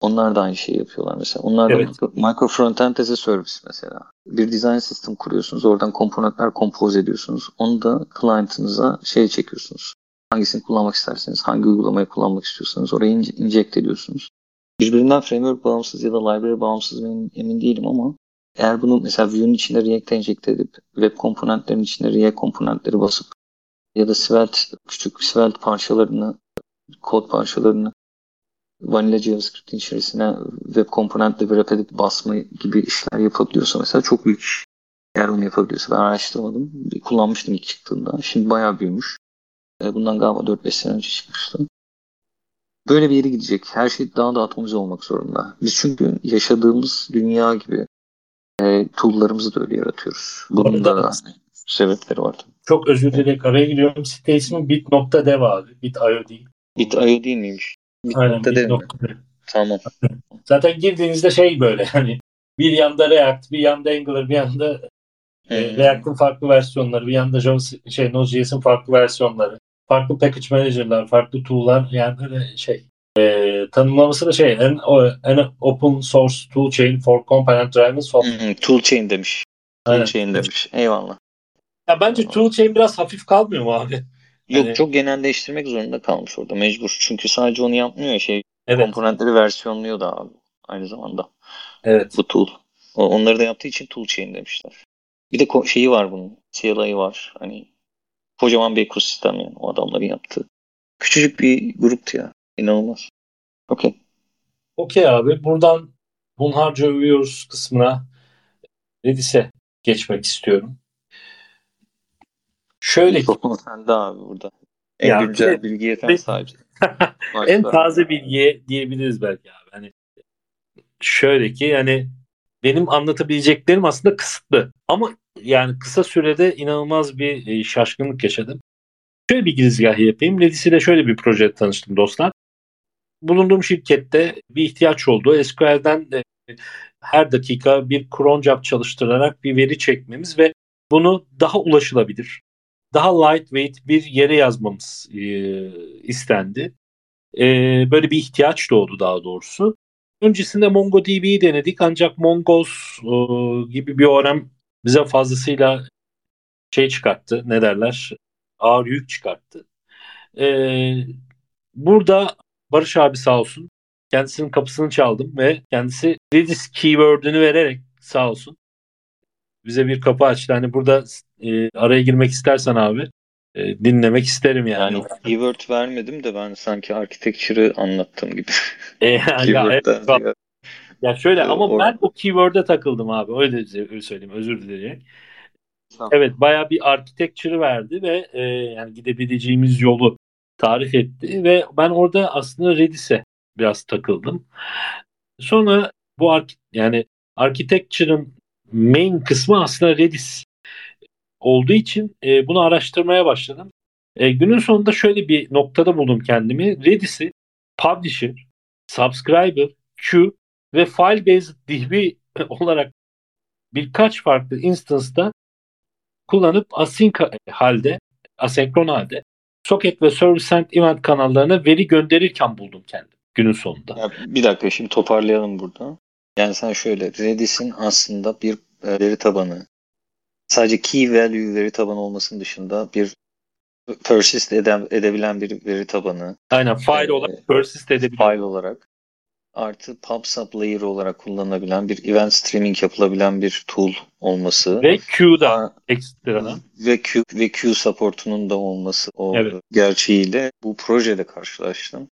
Onlar da aynı şeyi yapıyorlar mesela. Onlar da Evet. micro, micro frontend as a service mesela. Bir design system kuruyorsunuz. Oradan komponentler kompoz ediyorsunuz. Onu da client'ınıza şey çekiyorsunuz. Hangisini kullanmak isterseniz, hangi uygulamayı kullanmak istiyorsanız oraya ince, inject ediyorsunuz. Birbirinden framework bağımsız ya da library bağımsız mı emin değilim ama eğer bunu mesela Vue'nun içine React enjekte edip web komponentlerin içine React komponentleri basıp ya da Svelte küçük Svelte parçalarını kod parçalarını vanilla JavaScript'in içerisine web komponentle wrap edip basma gibi işler yapabiliyorsa mesela çok büyük iş. Eğer onu yapabiliyorsa ben araştırmadım. Kullanmıştım ilk çıktığında. Şimdi bayağı büyümüş. E, Bundan galiba 4-5 sene önce çıkmıştı. Böyle bir yere gidecek. Her şey daha da atomize olmak zorunda. Biz çünkü yaşadığımız dünya gibi e, tool'larımızı da öyle yaratıyoruz. Bunun da sebepleri var. Çok özür dileyerek araya giriyorum. Site ismi bit.dev abi. Bit.io değil. Bit.io değil miymiş? Aynen mi? Tamam. Zaten girdiğinizde şey böyle hani bir yanda React, bir yanda Angular, bir yanda e, Hı. React'ın farklı versiyonları, bir yanda Java, şey Node.js'in farklı versiyonları, farklı package manager'lar, farklı tool'lar yani böyle şey e, tanımlaması da şey en, en open source tool chain for component driven software. Hı, Toolchain demiş. Aynen. Toolchain demiş. Eyvallah. Ya bence tool chain biraz hafif kalmıyor mu abi? Yok Hani- çok genelleştirmek zorunda kalmış orada mecbur. Çünkü sadece onu yapmıyor ya şey Evet. komponentleri versiyonluyor da abi aynı zamanda Evet. bu tool. Onları da yaptığı için toolchain demişler. Bir de şeyi var bunun. CLI'ı var. Hani kocaman bir ekosistem yani o adamların yaptığı. Küçücük bir gruptu ya. İnanılmaz. Okey. Okey abi. Buradan hunharca övüyoruz kısmına Redis'e geçmek istiyorum. Şöyle ki Mikrofon sende abi burada. En Ya, güncel evet. bilgiye sen sahipsin. en taze bilgiye diyebiliriz belki abi. Hani şöyle ki yani benim anlatabileceklerim aslında kısıtlı. Ama yani kısa sürede inanılmaz bir e, şaşkınlık yaşadım. Şöyle bir girizgah yapayım. Redis ile şöyle bir proje tanıştım dostlar. Bulunduğum şirkette bir ihtiyaç oldu. SQL'den de her dakika bir cron job çalıştırarak bir veri çekmemiz ve bunu daha ulaşılabilir, daha lightweight bir yere yazmamız e, istendi. E, böyle bir ihtiyaç doğdu daha doğrusu. Öncesinde MongoDB'yi denedik ancak Mongoose e, gibi bir ORM bize fazlasıyla şey çıkarttı. Ne derler? Ağır yük çıkarttı. E, burada Barış abi sağ olsun. Kendisinin kapısını çaldım ve kendisi Redis keyword'ünü vererek sağ olsun bize bir kapı açtı. Hani burada e, araya girmek istersen abi e, dinlemek isterim yani. Yani keyword vermedim de ben sanki architecture'ı anlattım gibi. E, ya, evet, ya şöyle Ee, ama or- ben o keyword'e takıldım abi. Öyle, öyle söyleyeyim. Özür dilerim. Evet bayağı bir architecture verdi ve e, yani gidebileceğimiz yolu tarif etti ve ben orada aslında Redis'e biraz takıldım. Sonra bu yani architecture'ın main kısmı aslında Redis olduğu için e, bunu araştırmaya başladım. E, günün sonunda şöyle bir noktada buldum kendimi. Redis'i publisher, subscriber, queue ve file based DB olarak birkaç farklı instance'da kullanıp async halde, asenkron halde socket ve service send event kanallarına veri gönderirken buldum kendim günün sonunda. Ya bir dakika şimdi toparlayalım burada. Yani sen şöyle Redis'in aslında bir veri tabanı sadece key value veri tabanı olmasının dışında bir persist eden, edebilen bir veri tabanı Aynen file Ee, olarak persist edebiliyor. file olarak artı PubSub layer olarak kullanılabilen bir event streaming yapılabilen bir tool olması Ve Aa, ekstradan. ve Q, ve Q supportunun da olması o Evet. gerçeğiyle bu projede karşılaştım.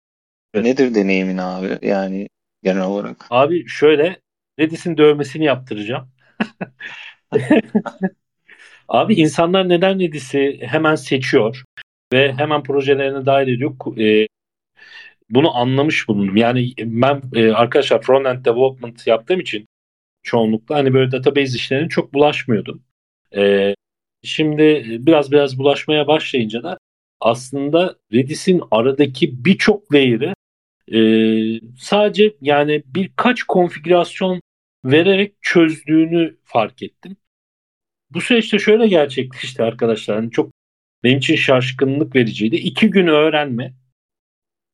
Evet. Nedir deneyimin abi? Yani genel olarak. Abi şöyle Redis'in dövmesini yaptıracağım. Abi insanlar neden Redis'i hemen seçiyor ve hemen projelerine dahil ediyor? E, bunu anlamış bulundum. Yani ben e, arkadaşlar front-end development yaptığım için çoğunlukla hani böyle database işlerine çok bulaşmıyordum. E, şimdi biraz biraz bulaşmaya başlayınca da aslında Redis'in aradaki birçok layer'ı e, sadece yani birkaç konfigürasyon vererek çözdüğünü fark ettim. Bu süreçte şöyle gerçekleşti arkadaşlar. Yani çok benim için şaşkınlık vericiydi. İki gün öğrenme.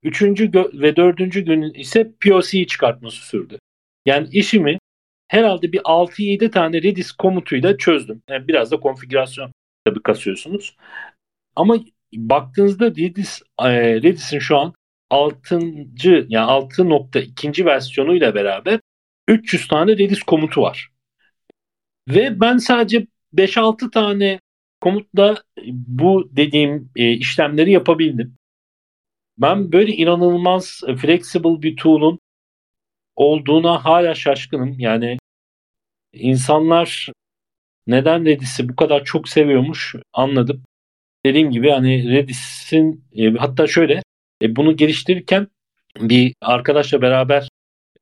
Üçüncü ve dördüncü gün ise POC'yi çıkartması sürdü. Yani işimi herhalde bir 6-7 tane Redis komutuyla çözdüm. Yani biraz da konfigürasyon tabii kasıyorsunuz. Ama baktığınızda Redis, e, Redis'in şu an 6. yani 6.2. versiyonuyla beraber 300 tane Redis komutu var. Ve ben sadece 5-6 tane komutla bu dediğim e, işlemleri yapabildim. Ben böyle inanılmaz flexible bir tool'un olduğuna hala şaşkınım. Yani insanlar neden Redis'i bu kadar çok seviyormuş anladım. Dediğim gibi hani Redis'in e, hatta şöyle e, bunu geliştirirken bir arkadaşla beraber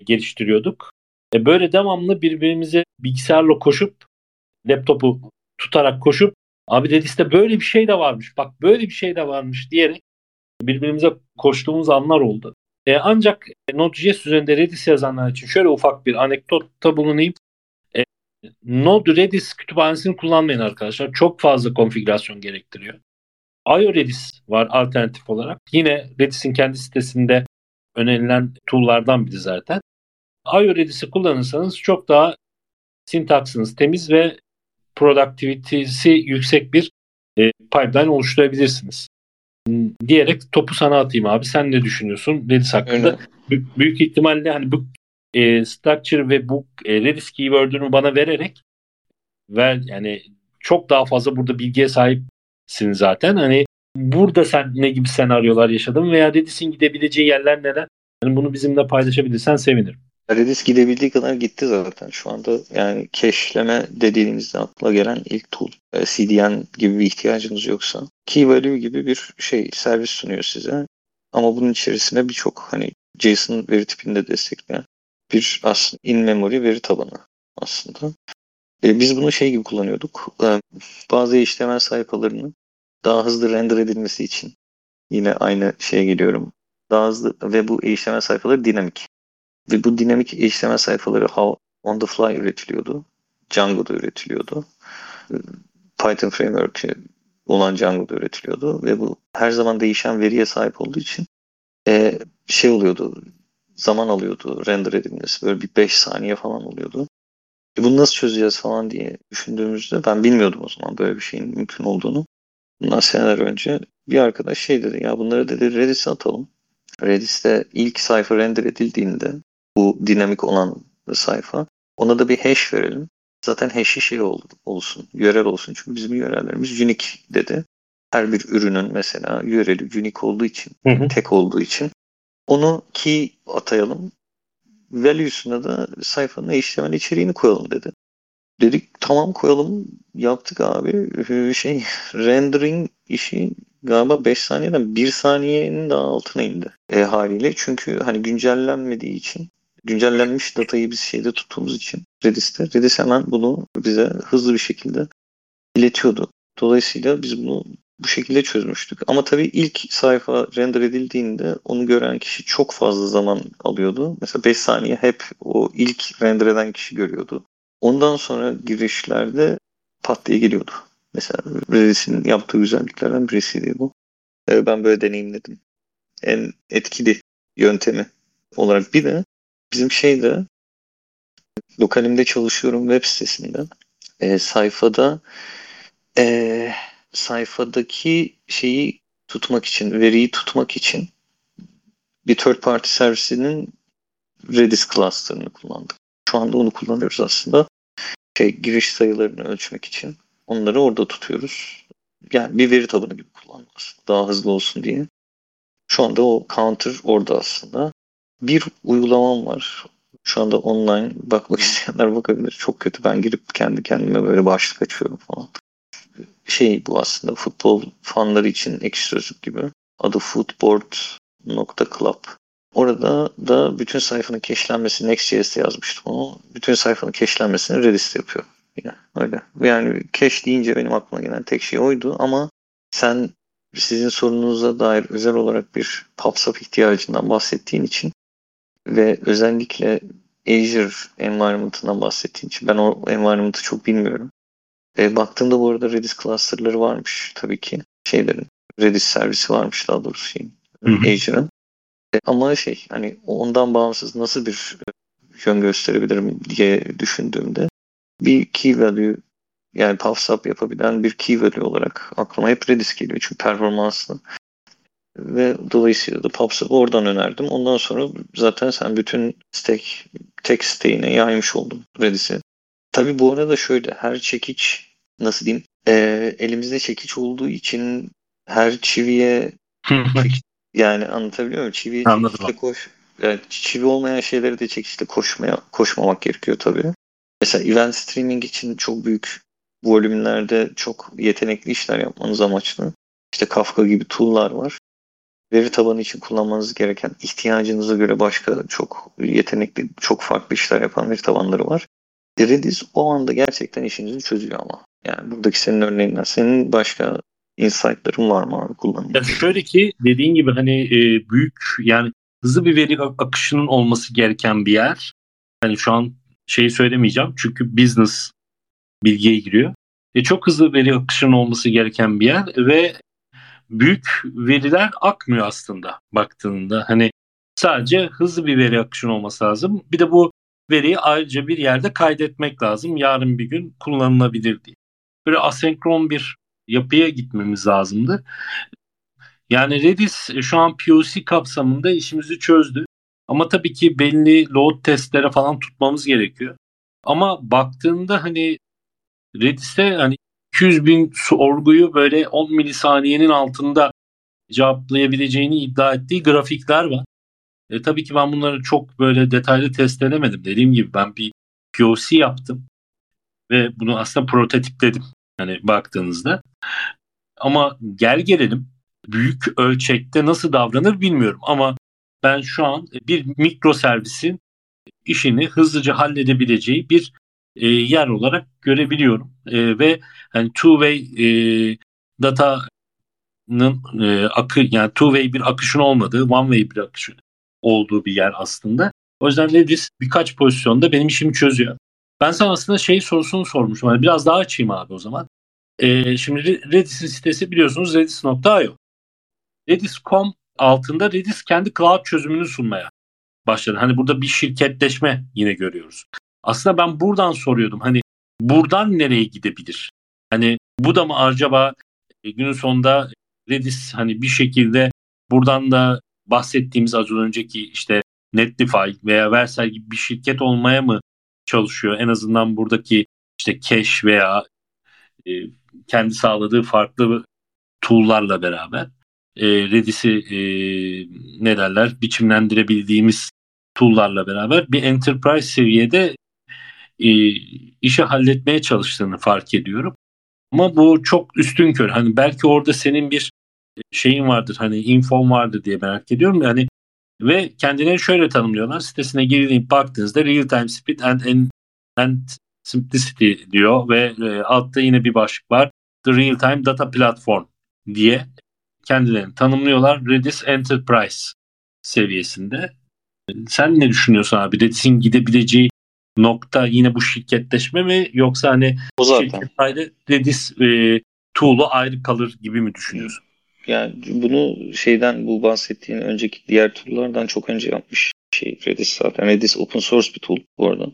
geliştiriyorduk. E, böyle devamlı birbirimize bilgisayarla koşup laptopu tutarak koşup abi Redis'te böyle bir şey de varmış bak böyle bir şey de varmış diyerek birbirimize koştuğumuz anlar oldu. E, ancak Node.js üzerinde Redis yazanlar için şöyle ufak bir anekdotta bulunayım. E, Node Redis kütüphanesini kullanmayın arkadaşlar. Çok fazla konfigürasyon gerektiriyor. IO Redis var alternatif olarak. Yine Redis'in kendi sitesinde önerilen tool'lardan biri zaten. IO Redis'i kullanırsanız çok daha sintaksınız temiz ve productivity'si yüksek bir e, pipeline oluşturabilirsiniz diyerek topu sana atayım abi. Sen ne düşünüyorsun Redis hakkında? B- büyük ihtimalle hani bu e, structure ve bu e, Redis keyword'ünü bana vererek ver yani çok daha fazla burada bilgiye sahipsin zaten. Hani burada sen ne gibi senaryolar yaşadın veya Redis'in gidebileceği yerler neler? Yani bunu bizimle paylaşabilirsen sevinirim. Redis gidebildiği kadar gitti zaten şu anda. Yani cache'leme dediğinizde akla gelen ilk tool. E, CDN gibi bir ihtiyacınız yoksa. Key value gibi bir şey servis sunuyor size. Ama bunun içerisine birçok hani JSON veri tipinde destekleyen bir aslında in-memory veri tabanı aslında. E, biz bunu şey gibi kullanıyorduk. E, bazı HTML sayfalarının daha hızlı render edilmesi için yine aynı şeye geliyorum. Daha hızlı ve bu HTML sayfaları dinamik. Ve bu dinamik HTML sayfaları how on the fly üretiliyordu. Django'da üretiliyordu. Python framework olan Django'da üretiliyordu ve bu her zaman değişen veriye sahip olduğu için e, şey oluyordu zaman alıyordu render edilmesi böyle bir 5 saniye falan oluyordu. E bunu nasıl çözeceğiz falan diye düşündüğümüzde ben bilmiyordum o zaman böyle bir şeyin mümkün olduğunu. Bundan seneler önce bir arkadaş şey dedi ya bunları dedi Redis'e atalım. Redis'te ilk sayfa render edildiğinde bu dinamik olan sayfa. Ona da bir hash verelim. Zaten hash'i şey ol, olsun, yörel olsun. Çünkü bizim yörellerimiz unique dedi. Her bir ürünün mesela yöreli unique olduğu için, hı hı. tek olduğu için onu key atayalım. Value'suna da sayfanın HTML içeriğini koyalım dedi. Dedik tamam koyalım. Yaptık abi. Ee, şey rendering işi galiba 5 saniyeden 1 saniyenin daha altına indi. E, haliyle çünkü hani güncellenmediği için güncellenmiş datayı biz şeyde tuttuğumuz için Redis'te Redis hemen bunu bize hızlı bir şekilde iletiyordu. Dolayısıyla biz bunu bu şekilde çözmüştük. Ama tabii ilk sayfa render edildiğinde onu gören kişi çok fazla zaman alıyordu. Mesela 5 saniye hep o ilk render eden kişi görüyordu. Ondan sonra girişlerde pat diye geliyordu. Mesela Redis'in yaptığı güzelliklerden birisiydi bu. Ee, ben böyle deneyimledim. En etkili yöntemi olarak bir de bizim şeyde lokalimde çalışıyorum web sitesinde. E, sayfada e, sayfadaki şeyi tutmak için, veriyi tutmak için bir third party servisinin Redis cluster'ını kullandık. Şu anda onu kullanıyoruz aslında. Şey, giriş sayılarını ölçmek için. Onları orada tutuyoruz. Yani bir veri tabanı gibi kullanıyoruz. Daha hızlı olsun diye. Şu anda o counter orada aslında. Bir uygulamam var. Şu anda online bakmak isteyenler bakabilir. Çok kötü. Ben girip kendi kendime böyle başlık açıyorum falan. Şey bu aslında futbol fanları için ekşi sözlük gibi. Adı footboard.club. Orada da bütün sayfanın cache'lenmesi Next.js'te yazmıştım onu. Bütün sayfanın cache'lenmesini Redis'te yapıyor. Yani öyle. Yani cache deyince benim aklıma gelen tek şey oydu ama sen sizin sorununuza dair özel olarak bir PubSub ihtiyacından bahsettiğin için ve özellikle Azure environment'ından bahsettiğin için ben o environment'ı çok bilmiyorum. E, baktığımda bu arada Redis cluster'ları varmış tabii ki. Şeylerin Redis servisi varmış daha doğrusu şeyin. Azure'ın. E, ama şey hani ondan bağımsız nasıl bir e, yön gösterebilirim diye düşündüğümde bir key value yani PubSub yapabilen bir key value olarak aklıma hep Redis geliyor. Çünkü performanslı. Ve dolayısıyla da PubSub'ı oradan önerdim. Ondan sonra zaten sen bütün stack, tek stack'ine yaymış oldun Redis'i. Tabii bu arada şöyle her çekiç nasıl diyeyim e, elimizde çekiç olduğu için her çiviye yani anlatabiliyor muyum? Çiviye çekiçle koş. Yani çivi olmayan şeyleri de çekiçle koşmaya koşmamak gerekiyor tabii. Mesela event streaming için çok büyük volümlerde çok yetenekli işler yapmanız amaçlı. İşte Kafka gibi tool'lar var. Veri tabanı için kullanmanız gereken ihtiyacınıza göre başka çok yetenekli, çok farklı işler yapan veri tabanları var. Redis o anda gerçekten işinizi çözüyor ama. Yani buradaki senin örneğinden. Senin başka insight'ların var mı abi kullanımda? Ya şöyle ki dediğin gibi hani e, büyük yani hızlı bir veri akışının olması gereken bir yer. Hani şu an şeyi söylemeyeceğim çünkü business bilgiye giriyor. E, çok hızlı veri akışının olması gereken bir yer ve büyük veriler akmıyor aslında baktığında. Hani sadece hızlı bir veri akışının olması lazım. Bir de bu veriyi ayrıca bir yerde kaydetmek lazım. Yarın bir gün kullanılabilir diye. Böyle asenkron bir yapıya gitmemiz lazımdı. Yani Redis şu an POC kapsamında işimizi çözdü. Ama tabii ki belli load testlere falan tutmamız gerekiyor. Ama baktığında hani Redis'te hani 200 bin sorguyu böyle 10 milisaniyenin altında cevaplayabileceğini iddia ettiği grafikler var. E, tabii ki ben bunları çok böyle detaylı test edemedim. Dediğim gibi ben bir POC yaptım ve bunu aslında prototipledim. Hani baktığınızda. Ama gel gelelim büyük ölçekte nasıl davranır bilmiyorum ama ben şu an bir mikro servisin işini hızlıca halledebileceği bir e, yer olarak görebiliyorum. E, ve hani two-way e, data'nın e, akı yani two-way bir akışın olmadığı, one-way bir akışın olduğu bir yer aslında. O yüzden Redis birkaç pozisyonda benim işimi çözüyor. Ben sana aslında şey sorusunu sormuşum. Hani biraz daha açayım abi o zaman. E, şimdi Redis'in sitesi biliyorsunuz redis.io. Redis.com altında Redis kendi cloud çözümünü sunmaya başladı. Hani burada bir şirketleşme yine görüyoruz. Aslında ben buradan soruyordum. Hani buradan nereye gidebilir? Hani bu da mı acaba e, günün sonunda Redis hani bir şekilde buradan da bahsettiğimiz az önceki işte Netlify veya Vercel gibi bir şirket olmaya mı çalışıyor? En azından buradaki işte cache veya e, kendi sağladığı farklı tool'larla beraber e, Redis'i e, ne derler biçimlendirebildiğimiz tool'larla beraber bir enterprise seviyede e, işi halletmeye çalıştığını fark ediyorum. Ama bu çok üstün kör. Hani belki orada senin bir şeyin vardır hani infom vardır diye merak ediyorum. Yani ve kendilerini şöyle tanımlıyorlar. Sitesine girilip baktığınızda real time speed and, and, and simplicity diyor ve e, altta yine bir başlık var. The Real Time Data Platform diye kendilerini tanımlıyorlar. Redis Enterprise seviyesinde. Sen ne düşünüyorsun abi? Redis'in gidebileceği nokta yine bu şirketleşme mi yoksa hani o zaten. şirket ayrı Redis e, tool'u ayrı kalır gibi mi düşünüyorsun? Yani bunu şeyden bu bahsettiğin önceki diğer tool'lardan çok önce yapmış şey Redis zaten. Redis open source bir tool bu arada.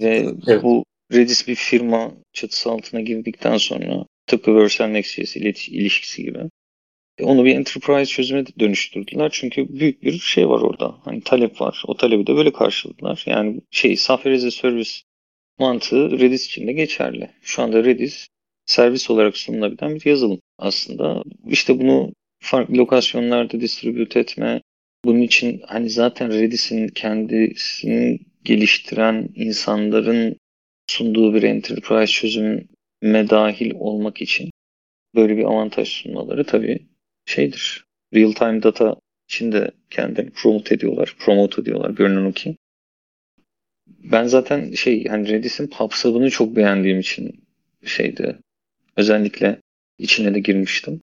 Ve evet. bu Redis bir firma çatısı altına girdikten sonra tıpkı Vercel Next.js ilişkisi gibi onu bir enterprise çözüme dönüştürdüler. Çünkü büyük bir şey var orada. Hani talep var. O talebi de böyle karşıladılar. Yani şey Software as a Service mantığı Redis için de geçerli. Şu anda Redis servis olarak sunulabilen bir yazılım aslında. İşte bunu farklı lokasyonlarda distribüt etme, bunun için hani zaten Redis'in kendisini geliştiren insanların sunduğu bir enterprise çözüme dahil olmak için böyle bir avantaj sunmaları tabii şeydir. Real time data içinde kendini promote ediyorlar. Promote ediyorlar görünen ki. Ben zaten şey hani Redis'in PubSub'ını çok beğendiğim için şeydi. Özellikle içine de girmiştim.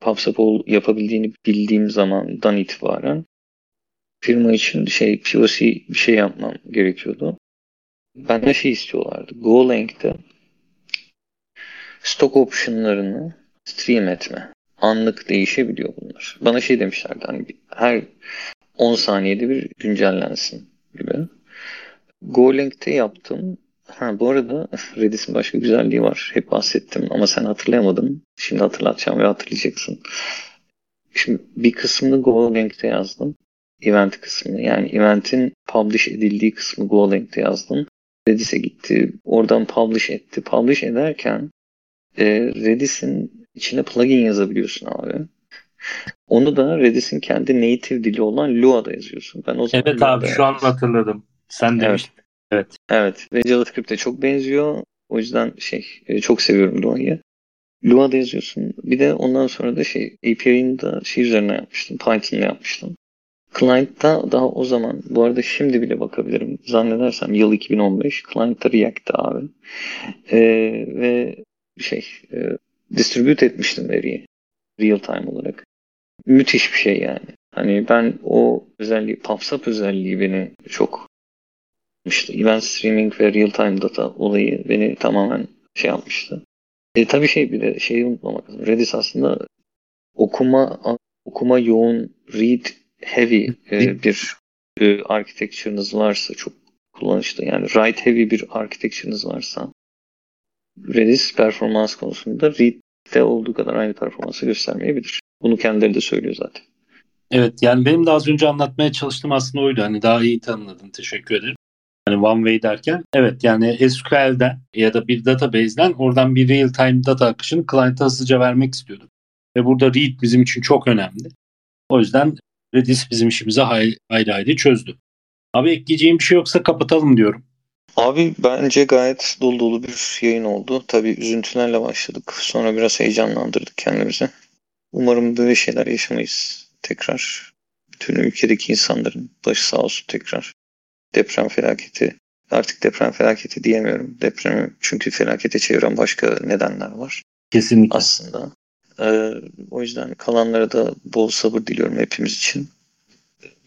PubSub yapabildiğini bildiğim zamandan itibaren firma için şey POC bir şey yapmam gerekiyordu. Benden şey istiyorlardı. Golang'de stock optionlarını stream etme. Anlık değişebiliyor bunlar. Bana şey demişlerdi hani her 10 saniyede bir güncellensin gibi. Goaleng'de yaptım. Ha bu arada Redis'in başka güzelliği var. Hep bahsettim ama sen hatırlayamadın. Şimdi hatırlatacağım ve hatırlayacaksın. Şimdi bir kısmını Goaleng'de yazdım. Event kısmını. Yani event'in publish edildiği kısmı Goaleng'de yazdım. Redis'e gitti. Oradan publish etti. Publish ederken e, Redis'in içine plugin yazabiliyorsun abi. Onu da Redis'in kendi native dili olan Lua'da yazıyorsun. Ben o zaman evet abi şu an hatırladım. Sen demiştin. Evet. Evet. Ve JavaScript'e çok benziyor. O yüzden şey e, çok seviyorum Lua'yı. Lua'da yazıyorsun. Bir de ondan sonra da şey API'nin da şey üzerine yapmıştım. Python'la yapmıştım. Client'ta daha o zaman bu arada şimdi bile bakabilirim. Zannedersem yıl 2015. Client'ta React'ta abi. Ee, ve şey e, distribute etmiştim veriyi. Real time olarak. Müthiş bir şey yani. Hani ben o özelliği, PubSub özelliği beni çok yapmıştı. Event streaming ve real time data olayı beni tamamen şey yapmıştı. E, tabii şey bir de şeyi unutmamak lazım. Redis aslında okuma okuma yoğun read heavy e, bir e, architecture'ınız varsa çok kullanışlı. Yani write heavy bir architecture'ınız varsa Redis performans konusunda read'de olduğu kadar aynı performansı göstermeyebilir. Bunu kendileri de söylüyor zaten. Evet yani benim de az önce anlatmaya çalıştığım aslında oydu. Hani daha iyi tanımladın. Teşekkür ederim. Hani one way derken evet yani SQL'den ya da bir database'den oradan bir real time data akışını client'a hızlıca vermek istiyorduk. Ve burada read bizim için çok önemli. O yüzden Redis bizim işimizi ayrı ayrı çözdü. Abi ekleyeceğim bir şey yoksa kapatalım diyorum. Abi bence gayet dolu dolu bir yayın oldu. Tabii üzüntülerle başladık. Sonra biraz heyecanlandırdık kendimizi. Umarım böyle şeyler yaşamayız tekrar. Bütün ülkedeki insanların başı sağ olsun tekrar. Deprem felaketi. Artık deprem felaketi diyemiyorum. Depremi çünkü felakete çeviren başka nedenler var. Kesinlikle. Aslında. Ee, o yüzden kalanlara da bol sabır diliyorum hepimiz için.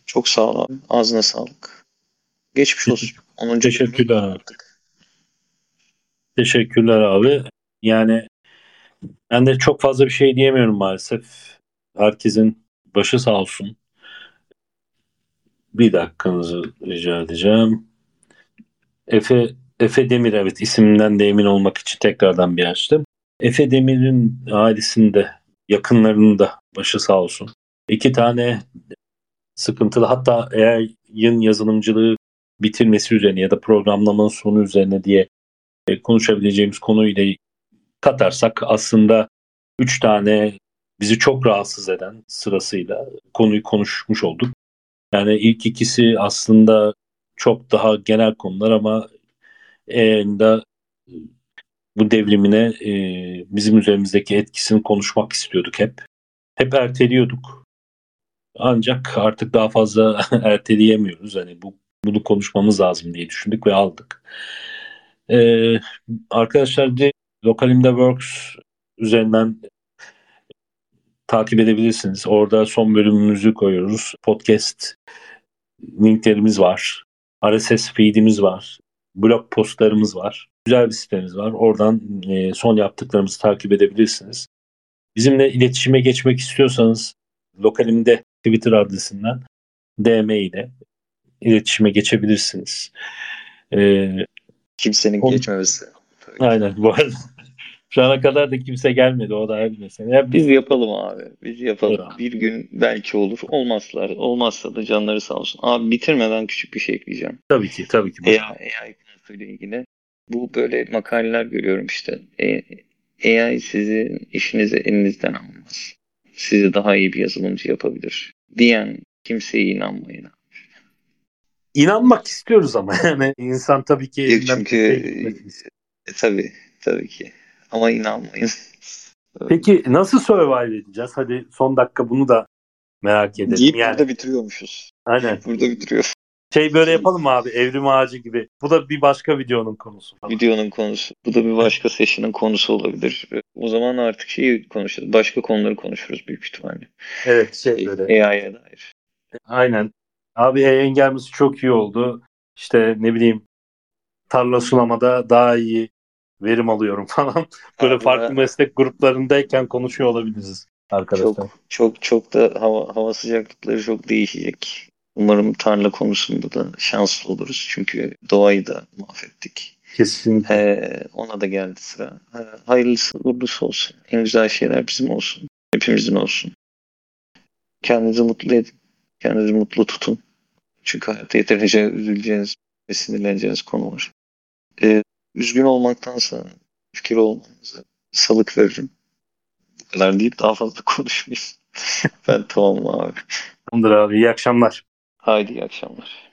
Çok sağ ol abi. Ağzına sağlık. Geçmiş olsun. 10. Teşekkürler abi. Teşekkürler abi. Yani ben de çok fazla bir şey diyemiyorum maalesef. Herkesin başı sağ olsun. Bir dakikanızı rica edeceğim. Efe Efe Demir evet isminden de emin olmak için tekrardan bir açtım. Efe Demir'in ailesinde yakınlarının da başı sağ olsun. İki tane sıkıntılı hatta eğer yın yazılımcılığı bitirmesi üzerine ya da programlamanın sonu üzerine diye e, konuşabileceğimiz konuyla katarsak aslında üç tane bizi çok rahatsız eden sırasıyla konuyu konuşmuş olduk. Yani ilk ikisi aslında çok daha genel konular ama EA'ında bu devrimine e, bizim üzerimizdeki etkisini konuşmak istiyorduk hep. Hep erteliyorduk. Ancak artık daha fazla erteleyemiyoruz. Hani bu bunu konuşmamız lazım diye düşündük ve aldık. Ee, arkadaşlar de Lokalimde Works üzerinden takip edebilirsiniz. Orada son bölümümüzü koyuyoruz. Podcast linklerimiz var. RSS feed'imiz var. Blog postlarımız var. Güzel bir sitemiz var. Oradan e, son yaptıklarımızı takip edebilirsiniz. Bizimle iletişime geçmek istiyorsanız lokalimde Twitter adresinden DM ile iletişime geçebilirsiniz. Ee, Kimsenin on... geçmemesi. Aynen bu arada. Şu ana kadar da kimse gelmedi o da ayrı mesele. Ya biz yapalım abi. Biz yapalım. Evet. Bir gün belki olur. Olmazlar. Olmazsa da canları sağ olsun. Abi bitirmeden küçük bir şey ekleyeceğim. Tabii ki. Tabii ki. AI, AI konusuyla ilgili. Bu böyle makaleler görüyorum işte. E, AI sizin işinizi elinizden almaz. Sizi daha iyi bir yazılımcı yapabilir. Diyen kimseye inanmayın. İnanmak istiyoruz ama yani insan tabii ki çünkü e, tabii tabii ki ama inanmayın. Peki nasıl survive edeceğiz? Hadi son dakika bunu da Merak edelim. Deyip yani. burada bitiriyormuşuz. Aynen. Burada bitiriyor. Şey böyle yapalım abi? Evrim ağacı gibi. Bu da bir başka videonun konusu. falan. Videonun konusu. Bu da bir başka session'ın konusu olabilir. O zaman artık şeyi konuşuruz. Başka konuları konuşuruz büyük ihtimalle. Evet şey böyle. AI'ye dair. Aynen. Abi yayın gelmesi çok iyi oldu. İşte ne bileyim tarla sulamada daha iyi verim alıyorum falan. Böyle Abi farklı meslek gruplarındayken konuşuyor olabiliriz arkadaşlar. Çok çok çok da hava, hava sıcaklıkları çok değişecek. Umarım tarla konusunda da şanslı oluruz. Çünkü doğayı da mahvettik. Kesinlikle. Ee, ona da geldi sıra. Hayırlısı uğurlusu olsun. En güzel şeyler bizim olsun. Hepimizin olsun. Kendinizi mutlu edin. Kendinizi mutlu tutun. Çünkü hayatta yeterince üzüleceğiniz ve sinirleneceğiniz konu var. Ee, üzgün olmaktansa fikir olmanıza salık veririm. Bu kadar deyip daha fazla konuşmayayım. ben tamam abi. Tamamdır abi. İyi akşamlar. Haydi iyi akşamlar.